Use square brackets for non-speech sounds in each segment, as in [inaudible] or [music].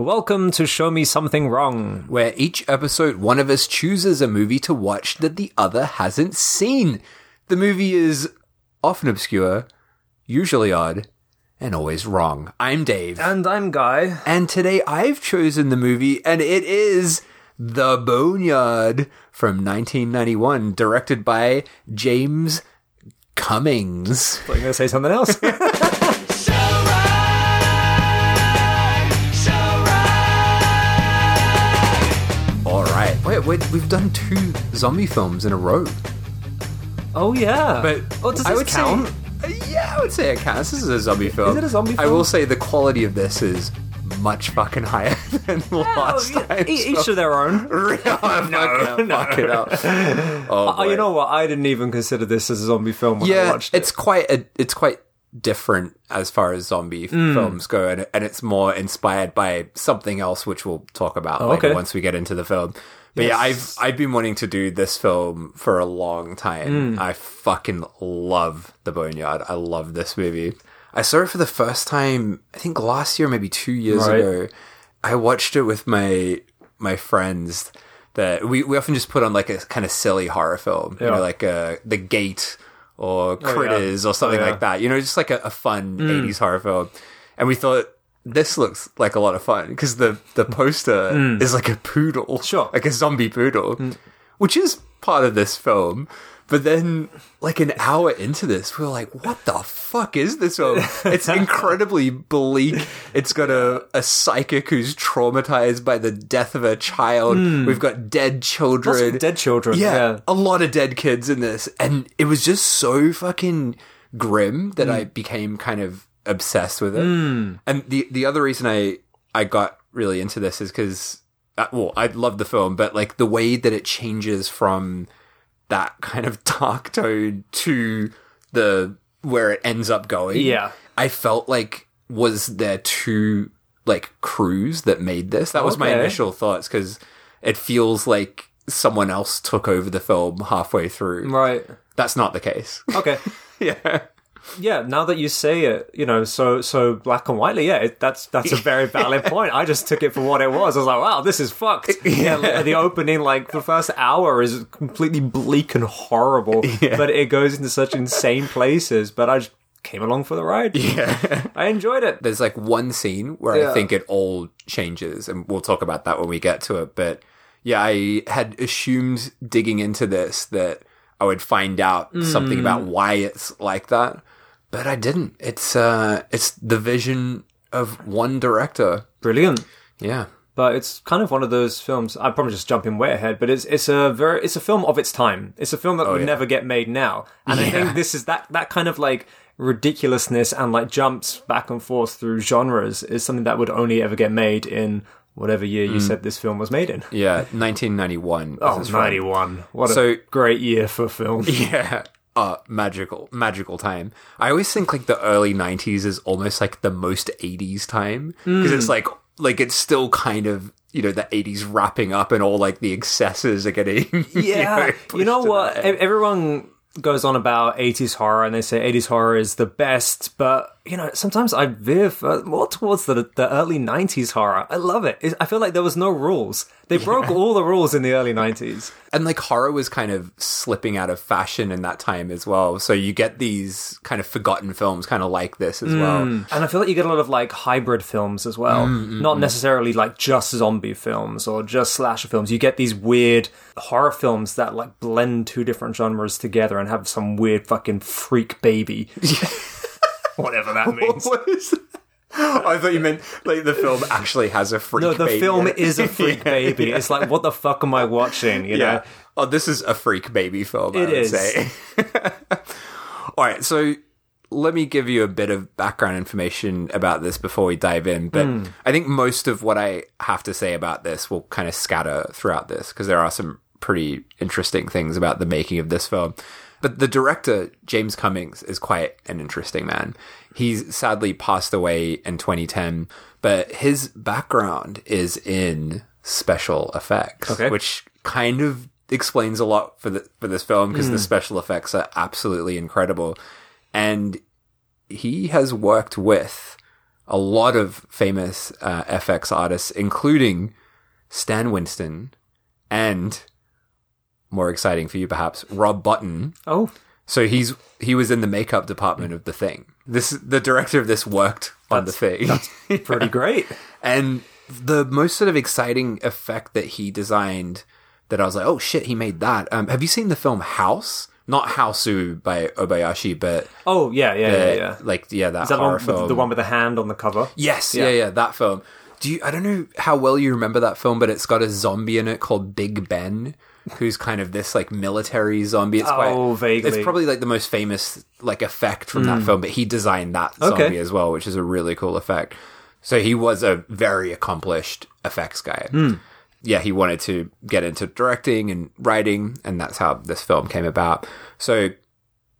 Welcome to Show Me Something Wrong. where each episode one of us chooses a movie to watch that the other hasn't seen. The movie is often obscure, usually odd, and always wrong. I'm Dave. And I'm Guy. And today I've chosen the movie, and it is The Boneyard from 1991, directed by James Cummins. Thought you were going to say something else. [laughs] wait, we've done two zombie films in a row. oh, yeah. But oh, does I this would count? Say, yeah, I would say it counts. This is a zombie film. Is it a zombie I will say the quality of this is much fucking higher [laughs] than last Oh, time. each to their own. [laughs] [laughs] no, no, fuck it up. Oh, Oh, you know what? I didn't even consider this as a zombie film when I yeah, watched it. it's quite a, it's quite different as far as zombie Hmm. films go, and, and it's more inspired by something else, which we'll talk about Oh, okay. once we get into the film. But yeah, I've I've been wanting to do this film for a long time. Hmm. I fucking love The Boneyard. I love this movie. I saw it for the first time, I think last year, maybe two years Right. ago. I watched it with my my friends. That we, we often just put on like a kind of silly horror film, you know, like uh, The Gate or yeah. Critters or something Oh, yeah. like that. You know, just like a, a fun 80s horror film. And we thought this looks like a lot of fun because the, the poster mm. is like a poodle. Sure. Like a zombie poodle, mm. which is part of this film. But then, like an hour into this, we are like, what the fuck is this film? [laughs] It's incredibly bleak. It's got a, a psychic who's traumatized by the death of a child. Mm. We've got dead children. Dead children. Yeah, Yeah. a lot of dead kids in this, and it was just so fucking grim that Hmm. I became kind of obsessed with it. And the the other reason I I got really into this is because uh, well, I love the film, but like the way that it changes from that kind of [laughs] dark tone to the where it ends up going. Yeah. I felt like was there two like crews that made this? That was my initial thoughts because it feels like someone else took over the film halfway through. Right. That's not the case. Okay. [laughs] yeah. Yeah, now that you say it, you know, so so black and whitely, yeah, it, that's that's a very valid [laughs] point. I just took it for what it was. I was like, wow, this is fucked. [laughs] Yeah, like, the opening, like the first hour, is completely bleak and horrible, but it goes into such insane places. But I just came along for the ride. Yeah. [laughs] I enjoyed it. There's like one scene where Yeah. I think it all changes, and we'll talk about that when we get to it. But yeah, I had assumed digging into this that I would find out something Mm. about why it's like that, but I didn't. It's uh, it's the vision of one director. Brilliant. Yeah. but it's kind of one of those films. I'm probably just jumping way ahead, but it's it's a very it's a film of its time. It's a film that would Oh, yeah. never get made now, and I think this is that that kind of like ridiculousness and like jumps back and forth through genres is something that would only ever get made in whatever year Mm. you said this film was made in. Yeah, 1991. Oh, this is from. 91. What a great year for film. [laughs] Yeah. Uh, magical, magical time. I always think like the early 90s is almost like the most 80s time because Mm. it's like, like it's still kind of, you know, the 80s wrapping up and all like the excesses are getting, [laughs] Yeah, you know what? the E- Everyone goes on about 80s horror and they say 80s horror is the best, but you know, sometimes I veer more towards the the early 90s horror. I love it. It- I feel like there was no rules. They broke all the rules in the early 90s. And like horror was kind of slipping out of fashion in that time as well. So you get these kind of forgotten films kind of like this as well. Mm. And I feel like you get a lot of like hybrid films as well. Mm, mm, Not necessarily like just zombie films or just slasher films. You get these weird horror films that like blend two different genres together and have some weird fucking freak baby. [laughs] Whatever that [laughs] means. What is I thought you meant like the film actually has a freak No, the baby. film is a freak [laughs] baby. It's like, what the fuck am I watching? You know? Oh, this is a freak baby film. I It would is. Say. [laughs] All right, so let me give you a bit of background information about this before we dive in. But Hmm. I think most of what I have to say about this will kind of scatter throughout this because there are some pretty interesting things about the making of this film. But the director, James Cummins, is quite an interesting man. He's sadly passed away in 2010, but his background is in special effects, Okay. which kind of explains a lot for the for this film because the special effects are absolutely incredible, and he has worked with a lot of famous uh, FX artists, including Stan Winston and more exciting for you perhaps, Rob Bottin. Oh, So he's he was in the makeup department of the thing. This the director of this worked on the thing. pretty [laughs] great. And the most sort of exciting effect that he designed that I was like, oh shit, he made that. Um, have you seen the film House? Not Hausu by Obayashi, but Oh, yeah, yeah, yeah, uh, yeah. like yeah, that Is that horror one, film. the one with the hand on the cover? Yes, yeah. yeah, that film. Do you? I don't know how well you remember that film, but it's got a zombie in it called Big Ben, who's kind of this like military zombie. It's quite Oh, vaguely. Hmm. It's probably like the most famous like effect from that film, but he designed that zombie Okay. as well, which is a really cool effect. So he was a very accomplished effects guy. Hmm. Yeah, he wanted to get into directing and writing, and that's how this film came about. So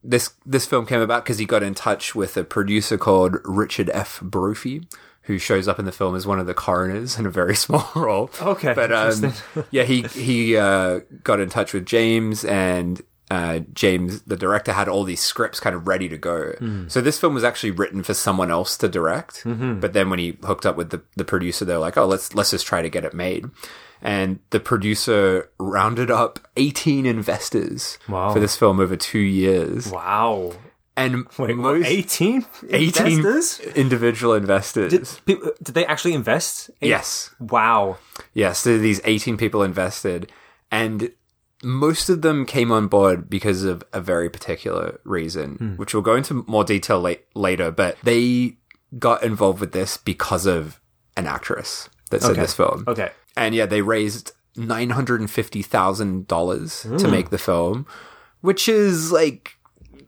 this this film came about because he got in touch with a producer called Richard F. Brophy, who shows up in the film as one of the coroners in a very [laughs] small role. Okay, but um, [laughs] yeah, he he uh, got in touch with James, and uh, James, the director, had all these scripts kind of ready to go. Hmm. So this film was actually written for someone else to direct. Mm-hmm. But then when he hooked up with the the producer, they're like, "Oh, let's let's just try to get it made." And the producer rounded up 18 investors Wow. for this film over two years. Wow. And [laughs] Wait, most 18? 18 investors? individual investors. Did, people, did they actually invest? in- yes. Wow. Yes. So these 18 people invested. And most of them came on board because of a very particular reason, Hmm. which we'll go into more detail late, later. But they got involved with this because of an actress that's in this film. Okay. And yeah, they raised nine hundred and fifty thousand dollars to Hmm. make the film, which is like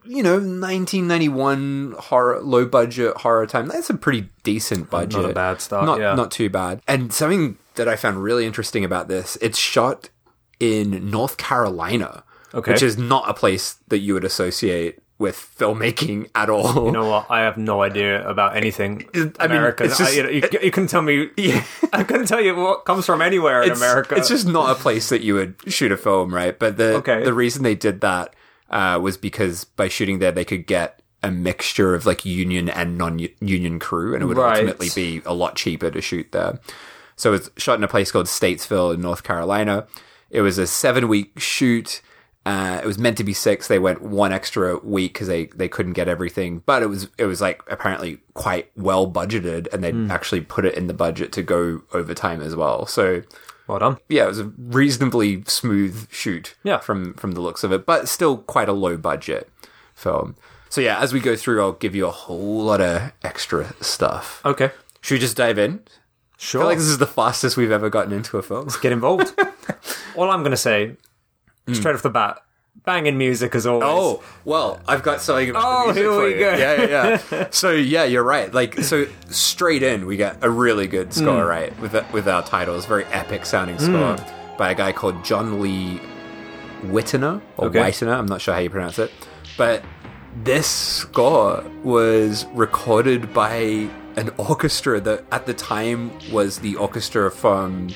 you know nineteen ninety one horror low budget horror time. That's a pretty decent budget. a bad start, Not yeah. not too bad. And something that I found really interesting about this, it's shot in North Carolina, Okay. which is not a place that you would associate with filmmaking at all. You know what? I have no idea about anything I mean, American. just- I, you, know, you, you couldn't tell me. Yeah. [laughs] I couldn't tell you what comes from anywhere in it's, America. It's just not a place that you would shoot a film, right? But the Okay. the reason they did that uh, was because by shooting there, they could get a mixture of like union and non-union crew, and it would Right. ultimately be a lot cheaper to shoot there. So it's shot in a place called Statesville in North Carolina. It was a seven week shoot. Uh, it was meant to be six. They went one extra week because they, they couldn't get everything, but it was it was like apparently quite well budgeted, and they would actually put it in the budget to go overtime as well. So well done. yeah, it was a reasonably smooth shoot. Yeah. from from the looks of it, but still quite a low budget film. So yeah, as we go through, I'll give you a whole lot of extra stuff. Okay. Should we just dive in? I Sure. feel like this is the fastest we've ever gotten into a film. Get involved. [laughs] All I'm going to say, Hmm. straight off the bat, banging music as always. Oh well, I've got something. Oh, music here for we you. go. Yeah, yeah, yeah. [laughs] so yeah, you're right. Like so, straight in, we get a really good Hmm. score, right? With with our titles, very epic sounding score Hmm. by a guy called John Lee Whittener or Okay. Whitener. I'm not sure how you pronounce it, but this score was recorded by an orchestra that at the time was the orchestra from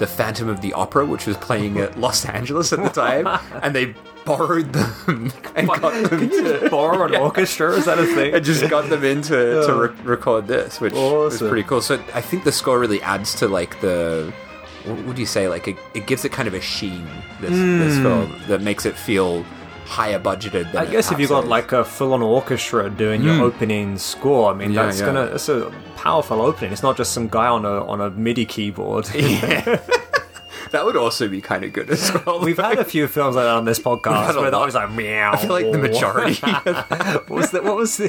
the Phantom of the Opera, which was playing at Los Angeles at the time, [laughs] and they borrowed them and got them to borrow an orchestra? Is that a [laughs] thing? I just got them in to, to re- record this, which was pretty cool. So I think the score really adds to like the what would you say? Like it, it gives it kind of a sheen. This this hmm. film that makes it feel higher budgeted. Than Hmm. I guess if you got perhaps like a full-on orchestra doing your opening score, I mean Hmm. Yeah, that's yeah. gonna it's a powerful opening. It's not just some guy on a on a MIDI keyboard. [laughs] is. [laughs] that would also be kind of good as [laughs] well. We've had a few films like that on this [laughs] podcast where was like meow. I feel like the majority. [laughs] what was the, what was the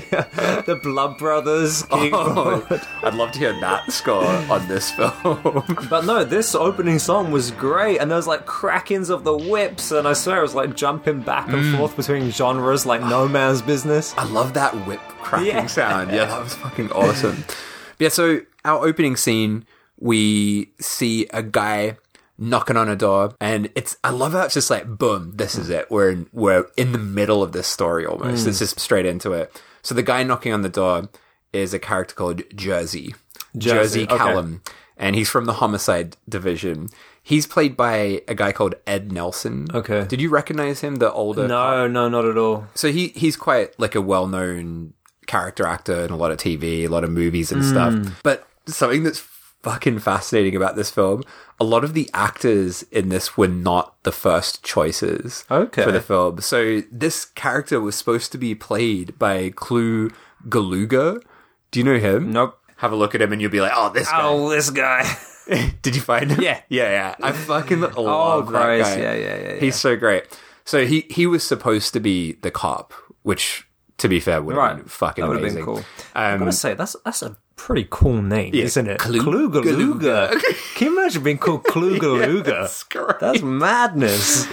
the Blood Brothers? Oh, I'd love to hear that score on this film. But no, this opening song was great, and there was like crackings of the whips, and I swear it was like jumping back and Mm. forth between genres like no [sighs] man's business. I love that whip cracking Yeah. sound. Yeah, that was fucking awesome. yeah, so our opening scene, we see a guy knocking on a door, and it's I love how it's just like boom, this is it. We're in, we're in the middle of this story almost. It's just straight into it. So the guy knocking on the door is a character called Jersey, Jersey, okay. Callum, and he's from the Homicide Division. He's played by a guy called Ed Nelson. Okay. Did you recognize him? The older No, no, not at all. so he he's quite like a well known character actor in a lot of TV, a lot of movies and Hmm. stuff. But something that's fucking fascinating about this film, a lot of the actors in this were not the first choices Okay. for the film. So this character was supposed to be played by Clu Gulager. Do you know him? Nope. Have a look at him and you'll be like, oh, this guy. Oh, this guy. [laughs] Did you find him? Yeah. yeah, yeah. I fucking [laughs] love Oh, that guy. Yeah, yeah, yeah, yeah. He's so great. So he he was supposed to be the cop, which, to be fair, would have Right. been fucking That amazing. been cool. I'm Um, gonna say that's that's a pretty cool name, isn't it? Klu- Klugaluga. Galuga. Can you imagine being called Klugaluga? [laughs] That's. That's madness.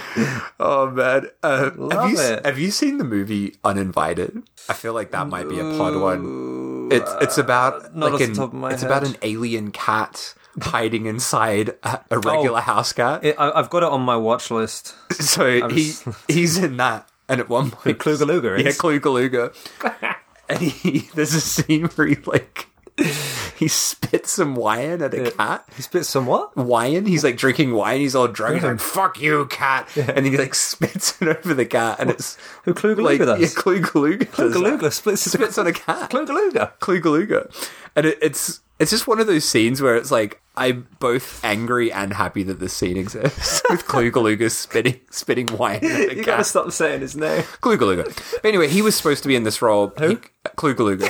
oh man, uh, have Love you it. have you seen the movie Uninvited? I feel like that might be a plot one. It's it's about not like an, top of my it's head. about an alien cat hiding inside a, a regular house cat. It, I, I've got it on my watch list. [laughs] so he just- [laughs] he's in that, and at one point, Klugaluga yeah. Klugaluga, and he there's a scene where he like [laughs] he spits some wine at a cat. He spits some what? Wine, he's like drinking wine. He's all drunk. He's like, [laughs] "Fuck you, cat!" And he like [laughs] spits it over the cat, and it's Who Klugaluga like does? yeah, Klugaluga. Klugaluga splits spits on a cat. Klugaluga. Klugaluga. And it, it's it's just one of those scenes where it's like I'm both angry and happy that this scene exists with Klugaluga spitting spitting wine at a cat. You gotta stop saying his name. Klugaluga. But anyway, he was supposed to be in this role. Who? Klugaluga.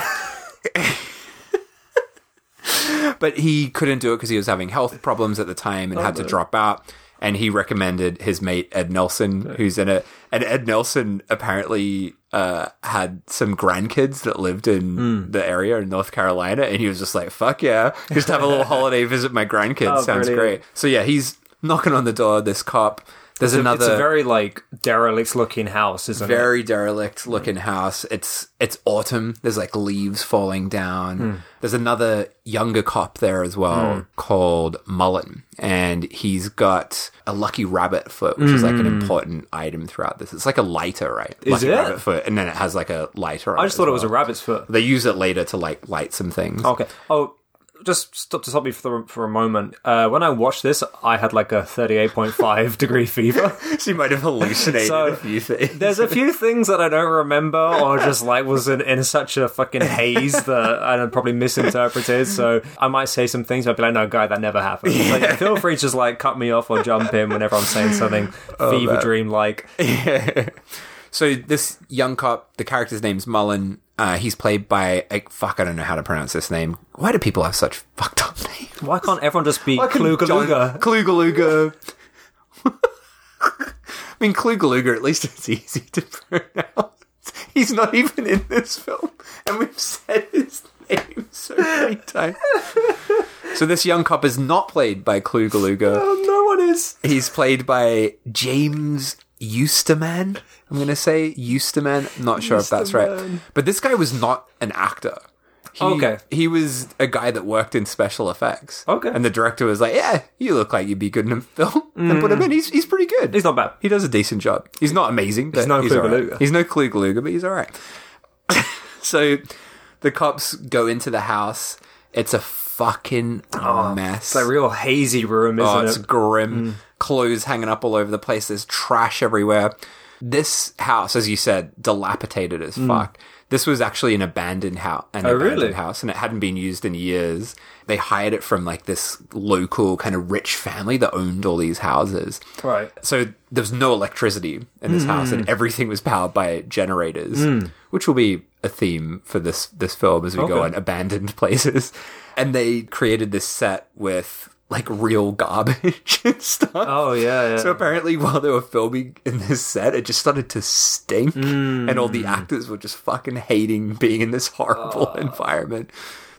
But he couldn't do it because he was having health problems at the time and had to drop out. And he recommended his mate Ed Nelson, who's in it. And Ed Nelson apparently uh, had some grandkids that lived in the area in North Carolina, and he was just like, "Fuck yeah, just have a little [laughs] holiday visit my grandkids. Oh, Sounds brilliant. great." So yeah, he's knocking on the door. This cop. There's another It's a very like derelict looking house, isn't it? very derelict looking house. It's it's autumn. There's like leaves falling down. Hmm. There's another younger cop there as well called Mullen, and he's got a lucky rabbit foot, which is like an important item throughout this. It's like a lighter, right? Hmm. Is lucky it? rabbit foot, and then it has like a lighter. I just thought it was a rabbit's foot. They use it later to like light some things. Okay. Oh, just stop to stop you for for a moment. Uh, when I watched this, I had like a thirty-eight point five [laughs] degree fever. [laughs] so you might have hallucinated So, a few things. There's a few things that I don't remember, or just like was in, in such a fucking haze [laughs] that I probably misinterpreted. So I might say some things. But I'd be like, "No, guy, that never happened." Yeah, feel free to just like cut me off or jump in whenever I'm saying something fever dream like. So this young cop, the character's name's Mullen. Uh, he's played by like, fuck. I don't know how to pronounce this name. Why do people have such fucked up [laughs] names? Why can't everyone just be Klugaluga? Klugaluga. [laughs] I mean, Klugaluga. At least it's easy to pronounce. He's not even in this film, and we've said his name so many times. So this young cop is not played by Klugaluga. Oh, no one is. He's played by James Eustaman. I'm going to say Eustaman. I'm not sure if that's right. But this guy was not an actor. He, Okay. He was a guy that worked in special effects. Okay. And the director was like, yeah, you look like you'd be good in a film. [laughs] And put him mm. in. He's, he's pretty good. He's not bad. He does a decent job. He's not amazing, but he's, no he's all right. Klugaluga. He's no Klugaluga, but he's all right. so the cops go into the house. It's a fucking oh, mess. It's a real hazy room, oh, isn't Oh, it's it? grim. Mm. Clothes hanging up all over the place. There's trash everywhere. This house, as you said, dilapidated as mm. fuck. This was actually an abandoned house, an Oh, abandoned really? house, and it hadn't been used in years. They hired it from like this local kind of rich family that owned all these houses. Right. So there was no electricity in this house, and mm. everything was powered by generators, mm. which will be a theme for this this film as we go on abandoned [laughs] places. And they created this set with like real garbage [laughs] and stuff. Oh yeah, yeah. So apparently, while they were filming in this set, it just started to stink, and all the mm. actors were just fucking hating being in this horrible oh. environment.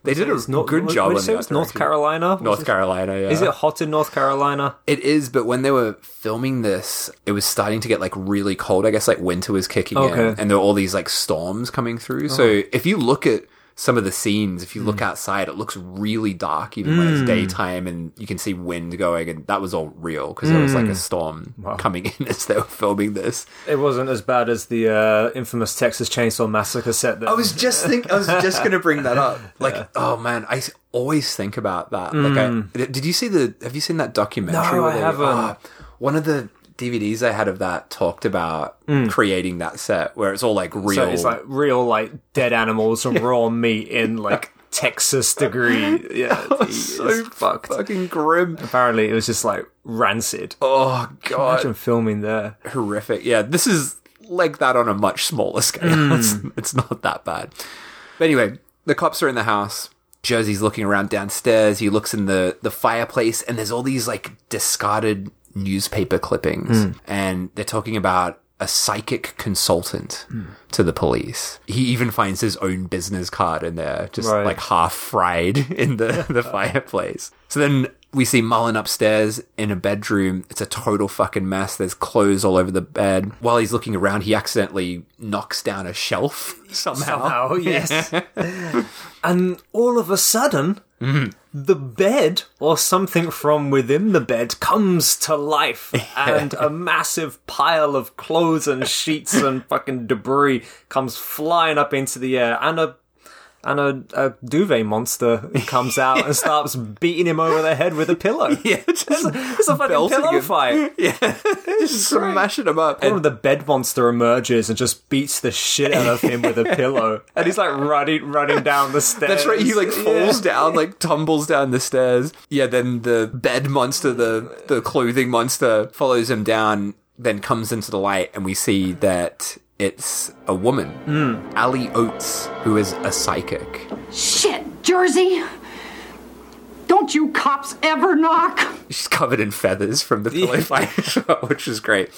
They did a not- good job. did you on say it was North. Carolina. North Carolina. Yeah. Is it hot in North Carolina? It is, but when they were filming this, it was starting to get like really cold. I guess like winter was kicking Okay. in, and there were all these like storms coming through. So uh-huh. if you look at some of the scenes, if you look outside, it looks really dark, even when it's daytime, and you can see wind going, and that was all real because there was like a storm coming in [laughs] as they were filming this. It wasn't as bad as the uh, infamous Texas Chainsaw Massacre set. That I was just think I was just going to bring that up. [laughs] Like, oh man, I s- always think about that. Like, I, did you see the? Have you seen that documentary? No, I they- haven't. ah, one of the DVDs I had of that talked about mm. creating that set where it's all like real. So it's like real like dead animals and [laughs] raw meat in like Texas degree. [laughs] Yeah, so fucked. fucking grim. Apparently, it was just like rancid. Oh god, Imagine filming there. horrific. Yeah, this is like that on a much smaller scale. Mm. It's, it's not that bad. But anyway, the cops are in the house. Jersey's looking around downstairs. He looks in the, the fireplace, and there's all these like discarded newspaper clippings, hmm. and they're talking about a psychic consultant hmm. to the police. He even finds his own business card in there, just Right. like half fried [laughs] in the, the [laughs] fireplace. So then we see Mullen upstairs in a bedroom. It's a total fucking mess. There's clothes all over the bed. While he's looking around, he accidentally knocks down a shelf [laughs] somehow. Somehow, yes. and all of a sudden, Mm-hmm. the bed or something from within the bed comes to life, [laughs] and a massive pile of clothes and sheets and fucking debris comes flying up into the air, and a and a, a duvet monster comes out and starts beating him over the head with a pillow. [laughs] Yeah, just It's a fucking belting pillow him. fight. [laughs] Yeah, [laughs] just smashing him up. One of the bed monster emerges and just beats the shit out of him with a pillow, and he's like running, running down the stairs. That's right. He like Yeah. falls down, like tumbles down the stairs. Yeah. Then the bed monster, the the clothing monster, follows him down. Then comes into the light, and we see that it's a woman, Ali Oates, who is a psychic. Shit, Jersey! Don't you cops ever knock? She's covered in feathers from the pillow fight, as which is great.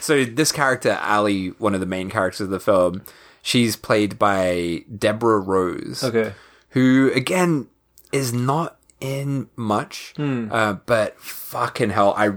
So this character, Ali, one of the main characters of the film, she's played by Deborah Rose. Okay. who again is not in much, Hmm. uh, but fucking hell, I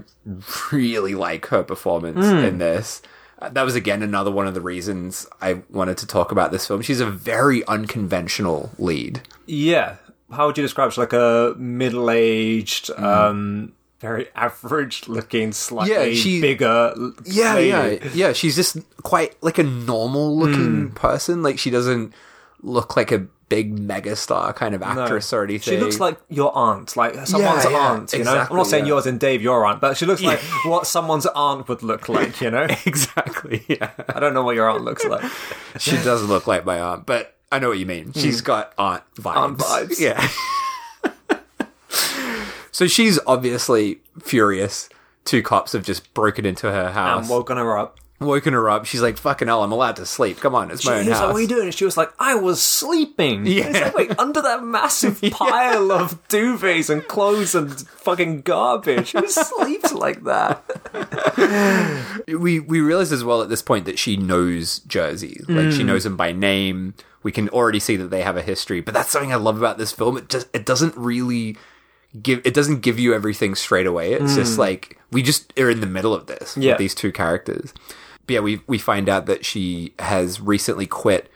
really like her performance Hmm. in this. That was again another one of the reasons I wanted to talk about this film. She's a very unconventional lead. Yeah. How would you describe? She's like a middle-aged, um, very average-looking, slightly Yeah, she- bigger. Yeah, lady. yeah, yeah. She's just quite like a normal Hmm. looking person. Like she doesn't look like a big megastar kind of No. actress or anything. She looks like your aunt, like someone's Yeah, yeah, aunt. You know, exactly, I'm not saying yeah. yours and Dave your aunt, but she looks like [laughs] what someone's aunt would look like. You know, [laughs] exactly. Yeah. I don't know what your aunt looks like. [laughs] She does look like my aunt, but I know what you mean. She's got aunt vibes. Hmm. Aunt vibes. Yeah. so she's obviously furious. Two cops have just broken into her house, And woken her up. Woken her up. She's like, "Fucking hell, I'm allowed to sleep. Come on, it's my own He house." like, "What are you doing?" And she was like, "I was sleeping." Yeah. Like, wait, under that massive [laughs] pile of duvets and clothes and fucking garbage, who sleeps like that? [laughs] we we realize as well at this point that she knows Jersey. Like Hmm. she knows him by name. We can already see that they have a history. But that's something I love about this film. It just it doesn't really give it doesn't give you everything straight away. It's just like we just are in the middle of this. Yeah. with these two characters. But yeah, we we find out that she has recently quit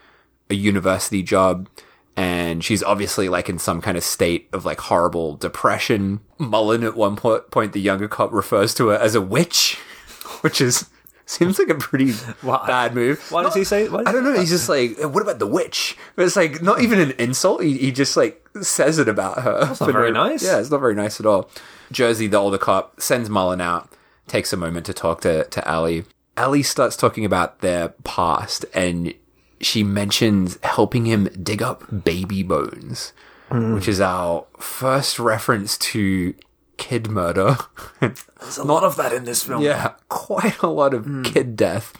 a university job and she's obviously like in some kind of state of like horrible depression. Mullen at one po- point the younger cop refers to her as a witch, [laughs] which is seems like a pretty bad move. why does he say- does I don't know. He's just like, what about the witch? But it's like not even an insult. He, he just like says it about her. That's not [laughs] very nice. Yeah, it's not very nice at all. Jersey, the older cop, sends Mullen out, takes a moment to talk to, to Ali. Ali starts talking about their past and she mentions helping him dig up baby bones, Hmm. which is our first reference to kid murder. There's a lot of that in this film. [laughs] yeah, quite a lot of kid death.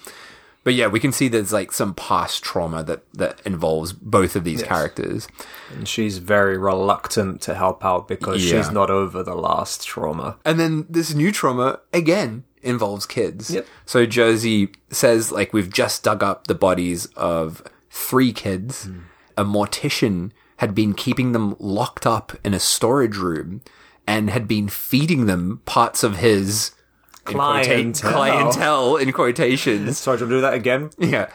But yeah, we can see there's like some past trauma that, that involves both of these characters. and she's very reluctant to help out because Yeah. she's not over the last trauma. And then this new trauma again involves kids. Yep. So Jersey says like we've just dug up the bodies of three kids. Hmm. A mortician had been keeping them locked up in a storage room and had been feeding them parts of his Clientele. clientele in quotations. Sorry, do you do that again? Yeah.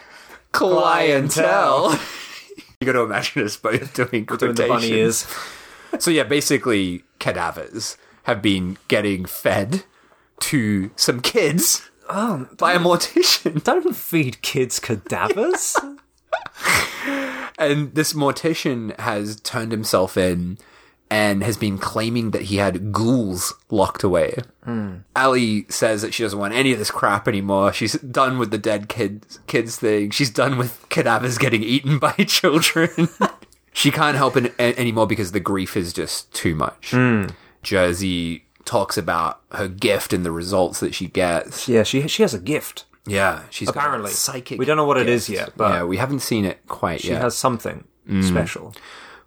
Clientele. [laughs] you got to imagine us both doing Doing quotations. the bunny ears. So yeah, basically cadavers have been getting fed to some kids oh, by a mortician. [laughs] Don't feed kids cadavers. [laughs] And this mortician has turned himself in and has been claiming that he had ghouls locked away. Ali says that she doesn't want any of this crap anymore. She's done with the dead kids kids thing. She's done with cadavers getting eaten [laughs] by children. [laughs] she can't help it anymore because the grief is just too much. Jersey talks about her gift and the results that she gets. Yeah, she she has a gift. Yeah, she's Apparently. psychic. We don't know what it gift. is yet, but- yeah, we haven't seen it quite She yet. She has something Mm. special.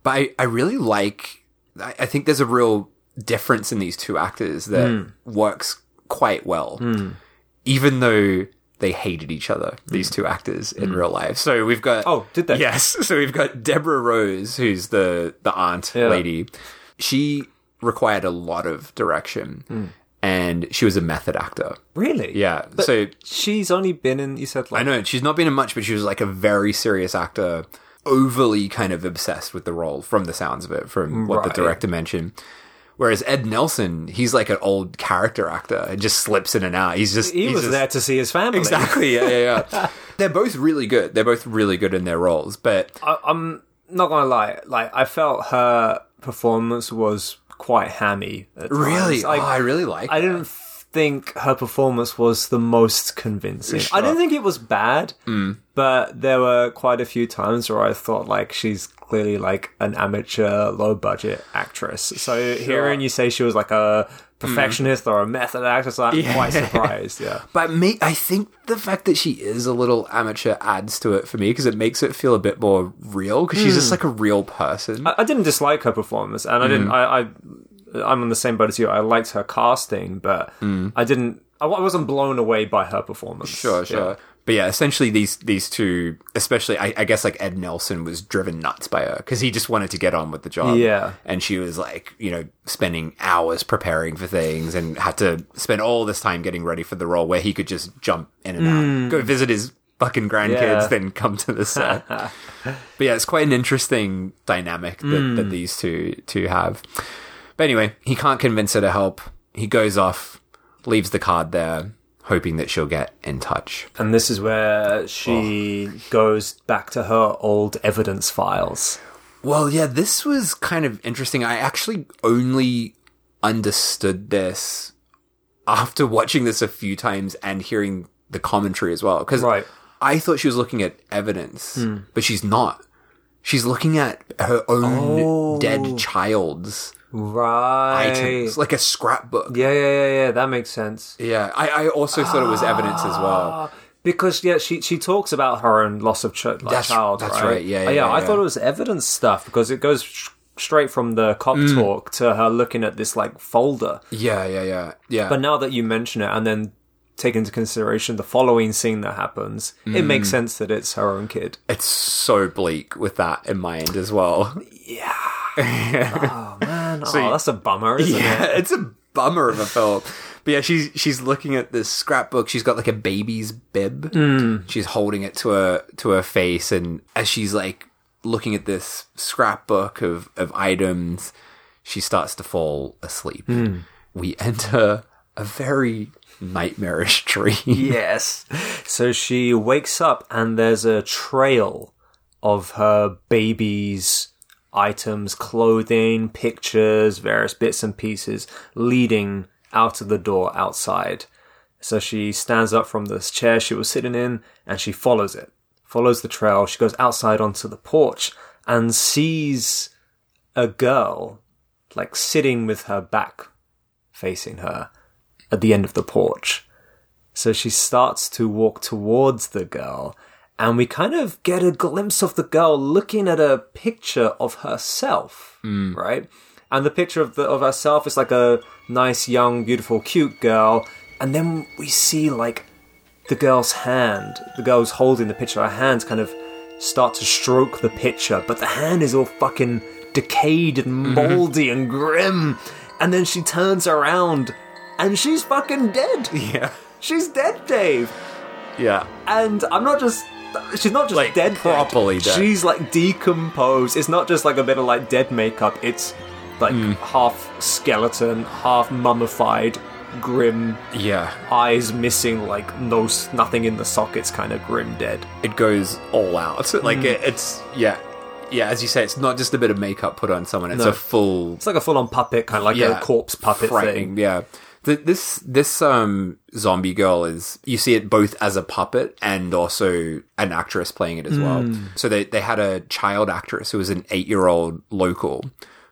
But I, I really like. I, I think there's a real difference in these two actors that Hmm. works quite well, even though they hated each other. These two actors in real life. So we've got. Hmm. Oh, did they? Yes. [laughs] So we've got Deborah Rose, who's the the aunt Yeah. lady. She required a lot of direction, Hmm. and she was a method actor. Really? Yeah. But so she's only been in. You said like I know she's not been in much, but she was like a very serious actor, overly kind of obsessed with the role from the sounds of it, from what Right. the director mentioned. Whereas Ed Nelson, he's like an old character actor and just slips in and out. He's just he he's was just- there to see his family. Exactly. Yeah, yeah, yeah. [laughs] They're both really good. They're both really good in their roles, but I, I'm not gonna lie. Like I felt her performance was quite hammy. At really, Like, oh, I really like. I didn't think her performance was the most convincing. I didn't think it was bad, Mm. But there were quite a few times where I thought like she's clearly like an amateur, low budget actress. So hearing you say she was like a perfectionist or a method actress, I'm quite [laughs] surprised. Yeah. But me, I think the fact that she is a little amateur adds to it for me because it makes it feel a bit more real because she's just like a real person. I, I didn't dislike her performance, and I didn't. Mm. I, I I'm on the same boat as you. I liked her casting, but I didn't. I, I wasn't blown away by her performance. Sure, sure. Yeah. But yeah, essentially these these two, especially I, I guess like Ed Nelson was driven nuts by her because he just wanted to get on with the job. Yeah. and she was like, you know, spending hours preparing for things and had to spend all this time getting ready for the role where he could just jump in and out, mm. go visit his fucking grandkids, Yeah. then come to the set. [laughs] but yeah, it's quite an interesting dynamic that, that mm. these two two have. But anyway, he can't convince her to help. He goes off, leaves the card there, hoping that she'll get in touch. And this is where she Oh. goes back to her old evidence files. Well, yeah, this was kind of interesting. I actually only understood this after watching this a few times and hearing the commentary as well. Because Right. I thought she was looking at evidence, hmm. but she's not. She's looking at her own oh. dead child's Right. items, like a scrapbook. Yeah, yeah, yeah, yeah. That makes sense. Yeah, I, I also thought it was evidence as well. Because yeah, she she talks about her own loss of ch- like, That's- child. that's right? Yeah, Oh, yeah, I yeah. thought it was evidence stuff because it goes sh- straight from the cop Mm. talk to her looking at this like folder. Yeah, yeah, yeah, yeah. But now that you mention it, and then take into consideration the following scene that happens, it makes Mm. sense that it's her own kid. it's so bleak with that in mind as well. Yeah. [laughs] Oh Man, oh, that's a bummer, isn't Yeah, it? it's a bummer of a film. But yeah, she's she's looking at this scrapbook. She's got like a baby's bib. Hmm. She's holding it to her to her face, and as she's like looking at this scrapbook of of items, she starts to fall asleep. Hmm. We enter a very nightmarish [laughs] dream. Yes. So she wakes up and there's a trail of her baby's items, clothing, pictures, various bits and pieces leading out of the door outside. So she stands up from this chair she was sitting in and she follows it. Follows the trail. She goes outside onto the porch and sees a girl like sitting with her back facing her at the end of the porch. So she starts to walk towards the girl, and we kind of get a glimpse of the girl looking at a picture of herself, mm. right? And the picture of the of herself is like a nice, young, beautiful, cute girl, and then we see like the girl's hand, the girl's holding the picture, her hands kind of start to stroke the picture, but the hand is all fucking decayed and mm-hmm. moldy and grim. And then she turns around and she's fucking dead. [laughs] yeah, She's dead, Dave. yeah. And I'm not just. She's not just Like, dead, properly dead. She's like decomposed. It's not just like a bit of like dead makeup. It's like Hmm. half skeleton, half mummified, grim, Yeah, eyes missing, like no nothing in the sockets, kind of grim dead. it goes all out. [laughs] Like it, it's yeah. yeah, as you say, it's not just a bit of makeup put on someone; it's No. a full It's like a full on puppet, kind of like a corpse puppet thing. Yeah, the, this this um zombie girl is you see it both as a puppet and also an actress playing it as well. Hmm. So they they had a child actress who was an eight year old local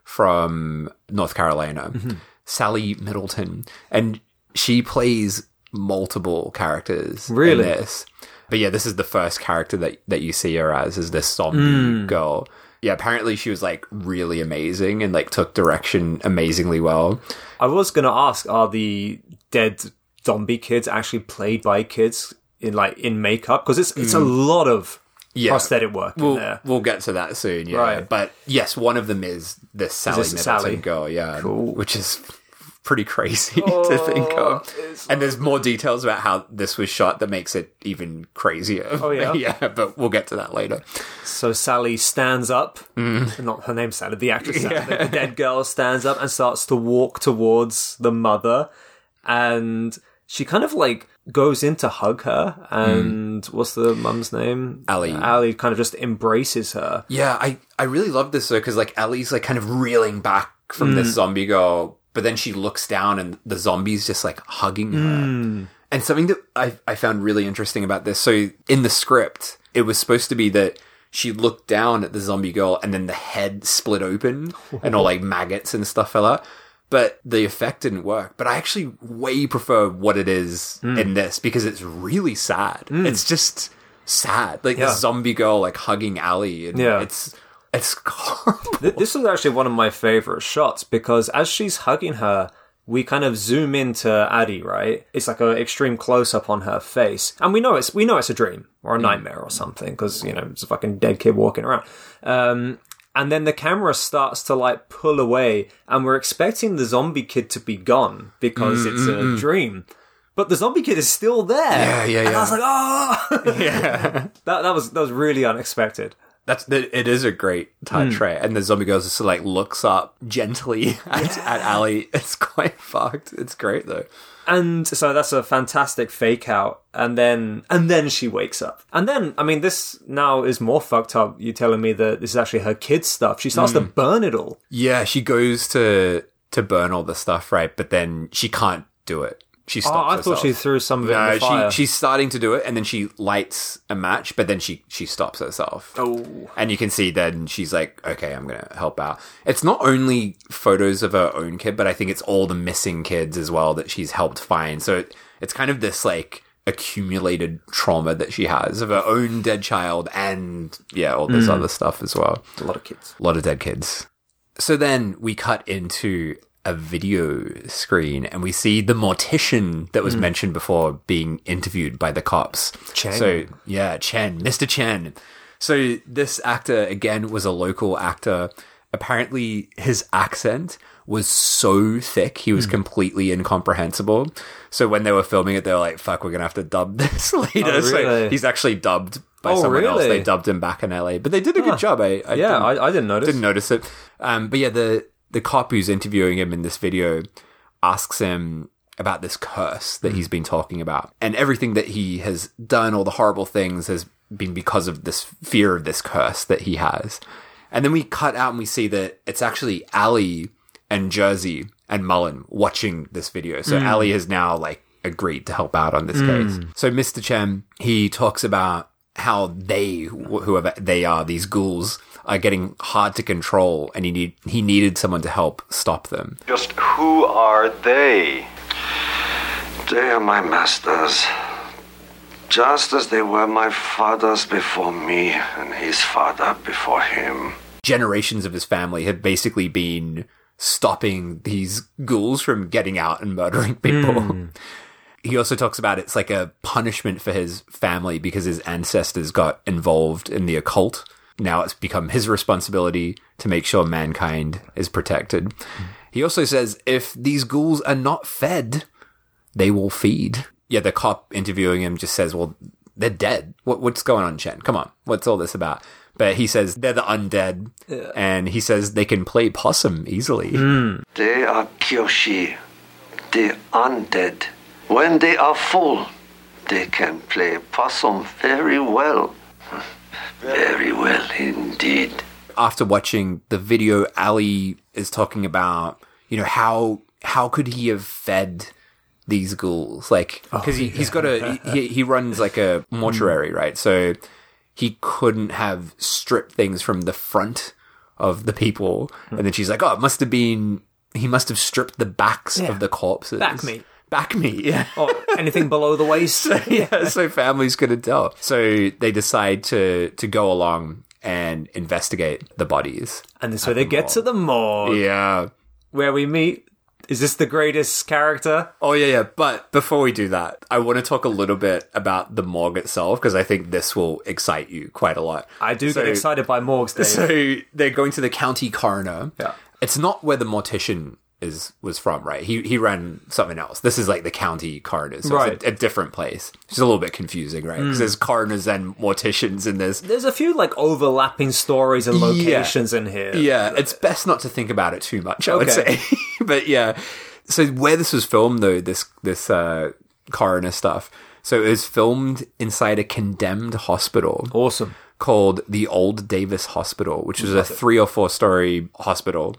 from North Carolina, Mm-hmm. Sally Middleton, and she plays multiple characters Really? in this. But yeah, this is the first character that that you see her as is this zombie Hmm. girl. Yeah, apparently she was like really amazing and like took direction amazingly well. I was gonna ask, are the dead zombie kids actually played by kids in like in makeup? Because it's it's a mm. lot of Yeah. prosthetic work in We'll there. we'll get to that soon, yeah. Right. But yes, one of them is this Sally this Middleton Sally? girl, yeah, Cool. which is pretty [laughs] crazy to think of. And there's more details about how this was shot that makes it even crazier. Oh, yeah? [laughs] yeah, but we'll get to that later. So Sally stands up. Mm. Not her name's Sally. The actress, Sally, the dead girl, stands up and starts to walk towards the mother, and she kind of like goes in to hug her. And what's the mum's name? ali. Ally kind of just embraces her. Yeah, I, I really love this though because like Ellie's like kind of reeling back from Mm. this zombie girl, but then she looks down and the zombie's just like hugging her. Mm. And something that I I found really interesting about this, so in the script, it was supposed to be that she looked down at the zombie girl and then the head split open [laughs] and all like maggots and stuff fell out. But the effect didn't work. But I actually way prefer what it is Mm. in this because it's really sad. It's just sad. Like Yeah. the zombie girl like hugging Allie and Yeah. it's it's horrible. This was actually one of my favorite shots because as she's hugging her, we kind of zoom into Addie, right? It's like an extreme close up on her face, and we know it's we know it's a dream or a mm. nightmare or something because you know it's a fucking dead kid walking around. Um, and then the camera starts to like pull away, and we're expecting the zombie kid to be gone because mm, it's a mm, dream. But the zombie kid is still there. Yeah, yeah, And I was like, oh, [laughs] yeah. [laughs] that that was that was really unexpected. That's it is a great touch, hmm. right? And the zombie girl just like looks up gently [laughs] at, at Allie. It's quite [laughs] fucked. It's great though. And so that's a fantastic fake out. And then, and then she wakes up. And then, I mean, this now is more fucked up. You telling me that this is actually her kid's stuff. She starts to hmm. burn it all. Yeah, she goes to to burn all the stuff, right? But then she can't do it. She Oh, stops. I thought she threw some of it in No, the fire. she she's starting to do it, and then she lights a match, but then she she stops herself. Oh. and you can see then she's like, okay, I'm gonna help out. It's not only photos of her own kid, but I think it's all the missing kids as well that she's helped find. So it, it's kind of this like accumulated trauma that she has of her own dead child and yeah, all this mm. other stuff as well. a lot of kids. A lot of dead kids. So then we cut into a video screen and we see the mortician that was mentioned before being interviewed by the cops. Chen. So yeah, Chen, Mr. Chen. So this actor again was a local actor. Apparently his accent was so thick he was completely incomprehensible. So when they were filming it, they were like, "Fuck, we're gonna have to dub [laughs] this later." Oh, So he's actually dubbed by Oh, someone else. They dubbed him back in LA, but they did a good job. I, I Yeah, didn't- I, I didn't notice. didn't notice it. Um, but yeah, the the cop who's interviewing him in this video asks him about this curse that hmm. he's been talking about, and everything that he has done, all the horrible things, has been because of this fear of this curse that he has. And then we cut out and we see that it's actually Ali and Jersey and Mullen watching this video. So hmm. Ali has now like agreed to help out on this hmm. case. So Mr. Chen, he talks about how they, whoever they are, these ghouls, are getting hard to control, and he need he needed someone to help stop them. Just who are they? They are my masters. Just as they were my fathers before me and his father before him. Generations of his family have basically been stopping these ghouls from getting out and murdering people. Hmm. [laughs] He also talks about it's like a punishment for his family because his ancestors got involved in the occult. Now it's become his responsibility to make sure mankind is protected. He also says if these ghouls are not fed, they will feed. Yeah, the cop interviewing him just says, "Well, they're dead. What, what's going on, Chen? Come on, what's all this about?" But he says they're the undead, and he says they can play possum easily. Hmm. They are Kyoshi, the undead. When they are full, they can play possum very well. Very well indeed. after watching the video, Ali is talking about, you know, how how could he have fed these ghouls? Like, oh, because he, he's got a he, he runs like a [laughs] mm. mortuary, right? So he couldn't have stripped things from the front of the people, hmm. and then she's like, oh, it must have been he must have stripped the backs Yeah. of the corpses, Back meat. Back me. yeah. or anything below the waist. [laughs] yeah, [laughs] so families couldn't tell. So they decide to to go along and investigate the bodies. And so they get to the morgue Yeah. where we meet. Is this the greatest character? Oh yeah, yeah. But before we do that, I want to talk a little bit about the morgue itself because I think this will excite you quite a lot. I do So- get excited by morgues, Dave. [laughs] So they're going to the county coroner. Yeah. It's not where the mortician is was from, right? He he ran something else. This is like the county coroner, so Right. it's a, a different place. It's a little bit confusing, right? Because there's coroners and morticians in this. There's a few like overlapping stories and locations in here. Yeah, it's best not to think about it too much. I would say, [laughs] but yeah. So where this was filmed, though, this this uh, coroner stuff. So it was filmed inside a condemned hospital Awesome. called the Old Davis Hospital, which is a three or four story hospital.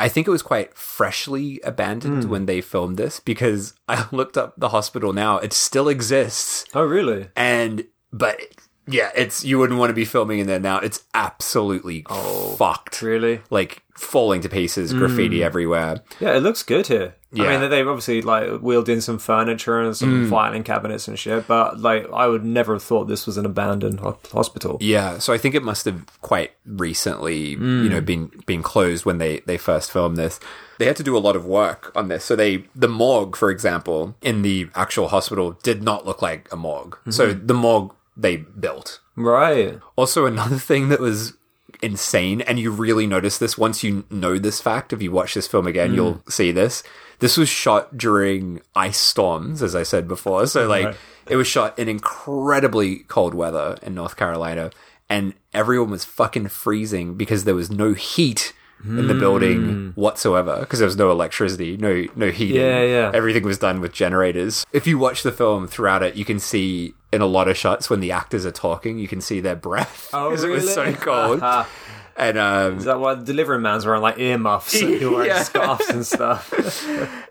I think it was quite freshly abandoned hmm. when they filmed this because [laughs] I looked up the hospital now. It still exists Oh, really? and but yeah, it's you wouldn't want to be filming in there now. It's absolutely oh, fucked. Really? Like falling to pieces, graffiti mm. everywhere. Yeah, it looks good here. I mean, they've obviously like wheeled in some furniture and some mm. filing cabinets and shit, but like I would never have thought this was an abandoned ho- hospital. Yeah, so I think it must have quite recently, you know, mm. been been closed when they they first filmed this. They had to do a lot of work on this. So they the morgue, for example, in the actual hospital did not look like a morgue. So mm-hmm. the morgue they built. Right. Also, another [laughs] thing that was insane, and you really notice this once you know this fact. If you watch this film again, you'll mm. see this. This was shot during ice storms, as I said before. So, like, Right. it was shot in incredibly cold weather in North Carolina, and everyone was fucking freezing because there was no heat in the building hmm. whatsoever because there was no electricity, no no heating. Yeah, yeah. Everything was done with generators. If you watch the film throughout it, you can see in a lot of shots when the actors are talking, you can see their breath [laughs] Oh, because it was so oh, cold. [laughs] and um, Is that why the delivery man's wearing like earmuffs and you're [laughs] wearing Yeah. scarves and stuff?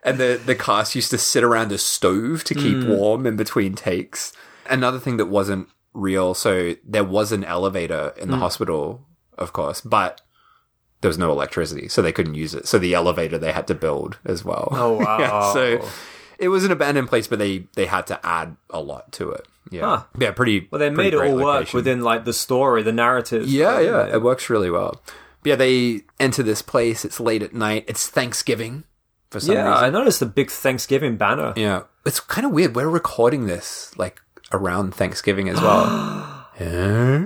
and the the cast used to sit around a stove to keep hmm. warm in between takes. Another thing that wasn't real, so there was an elevator in the hmm. hospital, of course, but there was no electricity, so they couldn't use it. So the elevator they had to build as well. Oh, [laughs] wow. so it was an abandoned place, but they they had to add a lot to it. Yeah, Huh. yeah, pretty. Well, they pretty made it all work location. within like the story, the narrative. Yeah, yeah, it works really well. Yeah, they enter this place. It's late at night. It's Thanksgiving for some Yeah, reason. I noticed the big Thanksgiving banner. Yeah, it's kind of weird. We're recording this like around Thanksgiving as well. [gasps] yeah.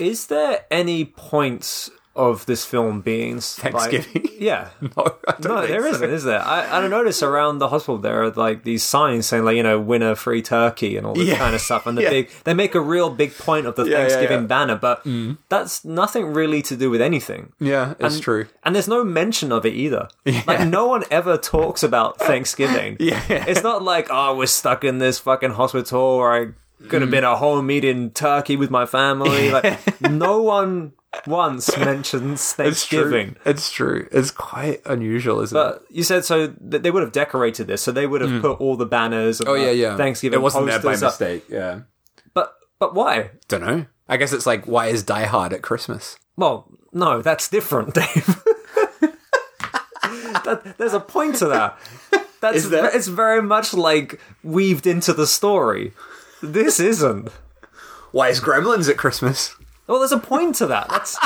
Is there any point of this film being [laughs] s- like- Thanksgiving? yeah. [laughs] No, I don't No, there so. isn't, is there? I, I noticed around the hospital there are like these signs saying like you know winner free turkey and all this Yeah. kind of stuff, and the [laughs] Yeah. big they make a real big point of the Yeah, Thanksgiving banner, but that's nothing really to do with anything. Yeah, it's and, true. And there's no mention of it either. Like no one ever talks about Thanksgiving. Yeah. It's not like, oh, we're stuck in this fucking hospital or I could Mm. have been at home eating turkey with my family. Like no one once mentions [laughs] It's Thanksgiving. true. It's true. It's quite unusual, isn't it? But you said so that they would have decorated this, so they would have put all the banners. Mm. Oh yeah, yeah. Thanksgiving It wasn't there by up. mistake. Yeah. But but why? Don't know. I guess it's like why is Die Hard at Christmas? Well, no, that's different, [laughs] Dave. that, there's a point to that. That's Is there? it's very much like weaved into the story. This isn't. Why is Gremlins at Christmas? Well, there's a point to that. That's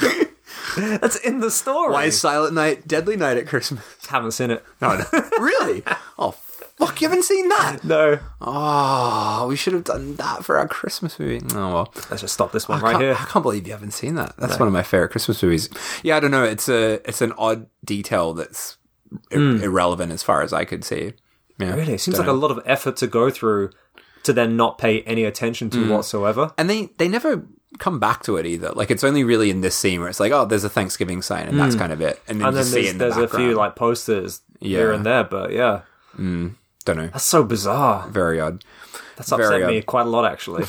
[laughs] that's in the story. Why is Silent Night, Deadly Night at Christmas? haven't seen it? No, no. [laughs] really? Oh fuck! You haven't seen that? No. Oh, we should have done that for our Christmas movie. Oh well. Let's just stop this one I right here. I can't believe you haven't seen that. That's one of my favorite Christmas movies. Yeah, I don't know. It's a it's an odd detail that's ir- irrelevant as far as I could see. Yeah, Hmm. Really, it seems like a lot of effort to go through to then not pay any attention to mm. whatsoever. and they they never come back to it either. Like it's only really in this scene where it's like, oh, there's a Thanksgiving sign, and that's mm. kind of it. And then And then there's, the there's a few like posters Yeah. here and there, but yeah, mm. don't know. that's so bizarre. Very odd. That's Very upset me odd. quite a lot, actually.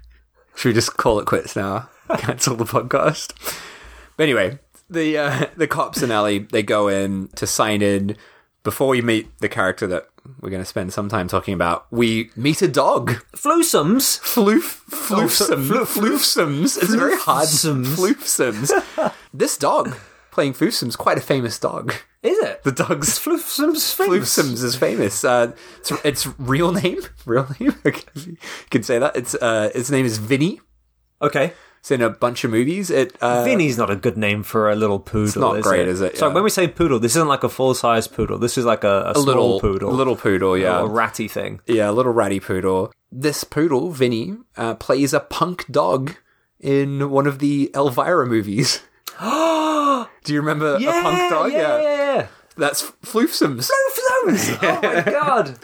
[laughs] Should we just call it quits now? [laughs] Cancel the podcast. But anyway, the uh, [laughs] the cops and Ellie they go in to sign in. Before we meet the character that we're going to spend some time talking about, we meet a dog. Floosums. Floof, Oh, so- floofsome, floofsums. It's very hard. Floofsums. Floofsums. [laughs] this dog playing floofsums, quite a famous dog. Is it? The dog's Floosums famous. Floofsums is famous. Uh, its, its real name, [laughs] real name, [laughs] you can say that. It's uh, its name is Vinny. Okay. It's in a bunch of movies. It uh, Vinny's not a good name for a little poodle. It's not is great, it? is it? So when we say poodle, this isn't like a full size poodle. This is like a, a, a small little poodle, little poodle. Yeah, a ratty thing. yeah, a little ratty poodle. This poodle, Vinny, uh, plays a punk dog in one of the Elvira movies. [gasps] [gasps] Do you remember a punk dog? yeah, yeah, yeah. That's Floofsums. Floofsums. Oh my [laughs] god.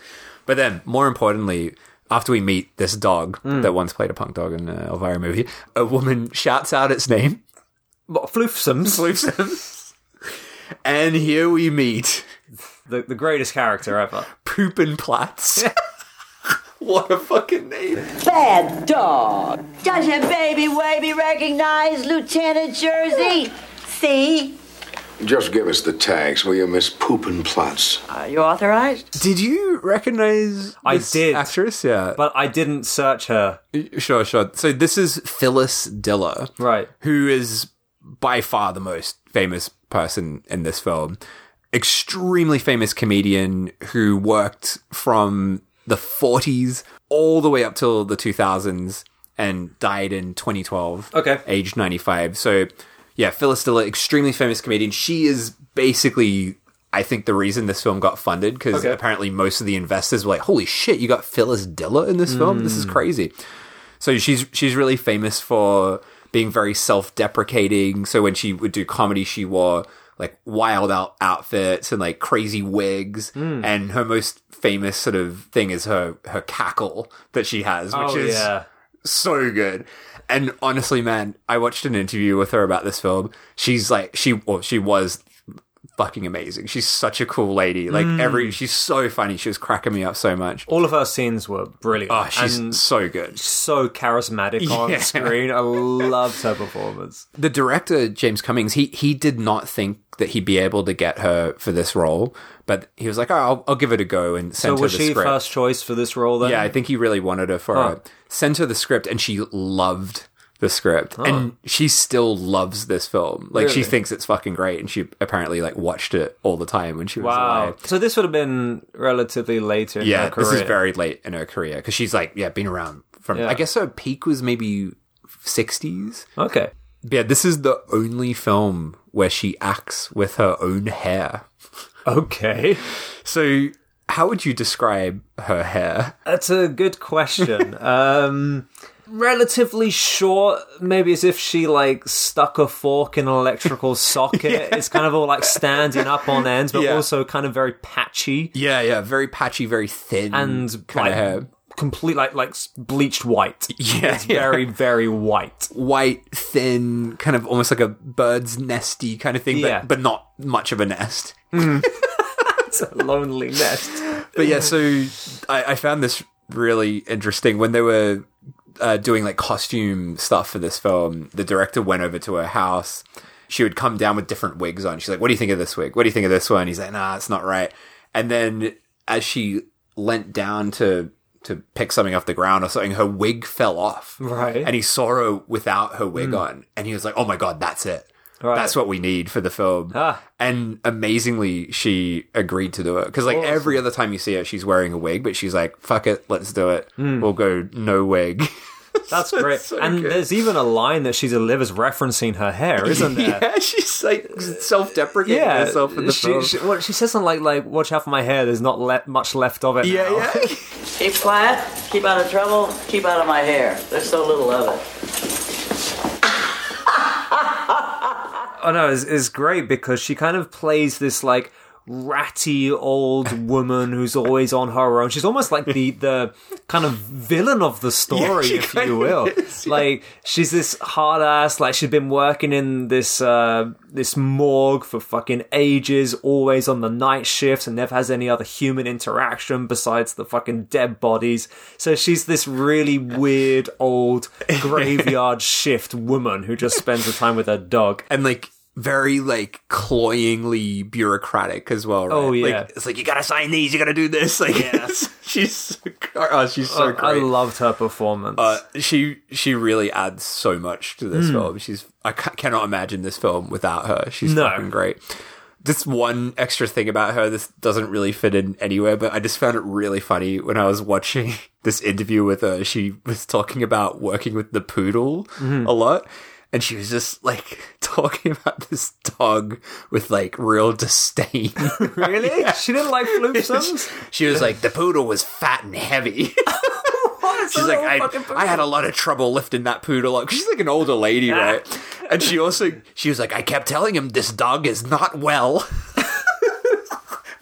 But then, more importantly, after we meet this dog Hmm. that once played a punk dog in an Elvira movie, a woman shouts out its name, What, Floofsums, Floofsums. and here we meet the, the greatest character ever. Poopin' Platz. [laughs] what a fucking name. Bad dog. Does your baby baby recognize Lieutenant Jersey? See? Just give us the tags, will you, Miss Poopin' Plots? Are uh, you authorized? Did you recognize I this did. actress? Yeah. But I didn't search her. Sure, sure. So this is Phyllis Diller, Right. who is by far the most famous person in this film. Extremely famous comedian who worked from the 40s all the way up till the 2000s and died in 2012. Okay. Aged 95. So, yeah, Phyllis Diller, extremely famous comedian. She is basically, I think, the reason this film got funded because Okay. apparently most of the investors were like, holy shit, you got Phyllis Diller in this film? This is hmm. crazy. So she's she's really famous for being very self-deprecating. So when she would do comedy, she wore like wild out outfits and like crazy wigs. Hmm. And her most famous sort of thing is her her cackle that she has, which oh is yeah. So good. And honestly, man, I watched an interview with her about this film. She's like, she, well, she was fucking amazing. She's such a cool lady. Like every, mm. she's so funny. She was cracking me up so much. All of her scenes were brilliant. Oh, she's and so good. so charismatic [laughs] on Yeah. screen. I loved her performance. The director, James Cummins, he, he did not think that he'd be able to get her for this role, but he was like, oh, I'll, I'll give it a go and So send her was she script. first choice for this role then? Yeah, I think he really wanted her for Huh. her. Sent her the script, and she loved the script, and she still loves this film. Like she thinks it's fucking great, and she apparently like watched it all the time when she was Wow. alive. So this would have been relatively later Yeah, her career. this is very late in her career because she's like, yeah, been around from. Yeah. I guess her peak was maybe sixties. Okay. Yeah, this is the only film where she acts with her own hair. [laughs] Okay. So, how would you describe her hair? That's a good question. [laughs] um, relatively short, maybe as if she like stuck a fork in an electrical [laughs] socket. It's kind of all like standing up on ends, but Yeah. also kind of very patchy Yeah, yeah, very patchy, very thin, and kind like of hair. complete like like bleached white. [laughs] Yeah, it's yeah. very very white. white, thin, kind of almost like a bird's nesty kind of thing, Yeah. but, but not much of a nest. Mm. [laughs] It's a lonely nest. But yeah, so I, I found this really interesting when they were uh, doing like costume stuff for this film. The director went over to her house. She would come down with different wigs on. She's like, "What do you think of this wig? What do you think of this one?" He's like, "Nah, it's not right." And then as she leant down to to pick something off the ground or something, her wig fell off. Right. And he saw her without her wig on, and he was like, "Oh my god, that's it." Right. That's what we need for the film. Ah. And amazingly, she agreed to do it. Because, like, every other time you see her, she's wearing a wig, but she's like, fuck it, let's do it. We'll go no wig. [laughs] That's great. so and good. there's even a line that she delivers referencing her hair, isn't [laughs] there? yeah, she's like self deprecating Yeah, herself in the she, film. she, well, she says something like, "Like, watch out for my hair. There's not le- much left of it." yeah, now." yeah. [laughs] Keep quiet, keep out of trouble, keep out of my hair. There's so little of it. Oh no, it's, it's great because she kind of plays this like ratty old [laughs] woman who's always on her own. She's almost like the the kind of villain of the story, she if you will. is, yeah. Like she's this hard ass. Like she's been working in this uh, this morgue for fucking ages, always on the night shift, and never has any other human interaction besides the fucking dead bodies. So she's this really weird old [laughs] graveyard shift woman who just spends her time with her dog. and like very like cloyingly bureaucratic as well. Right? Oh, yeah. like, it's like you gotta sign these, you gotta do this. [laughs] Like Yes. [laughs] she's so, oh, she's so I great. loved her performance. uh, she she really adds so much to this film. She's I ca- cannot imagine this film without her. She's No. fucking great. This one extra thing about her, this doesn't really fit in anywhere, but I just found it really funny when I was watching [laughs] this interview with her. She was talking about working with the poodle Mm-hmm. a lot. And she was just like [laughs] talking about this dog with like real disdain. [laughs] really? [laughs] She didn't like floopsums? she was like, the poodle was fat and heavy. She's like, I, I had a lot of trouble lifting that poodle up. She's like an older lady, right? And she also, she was like, I kept telling him this dog is not well.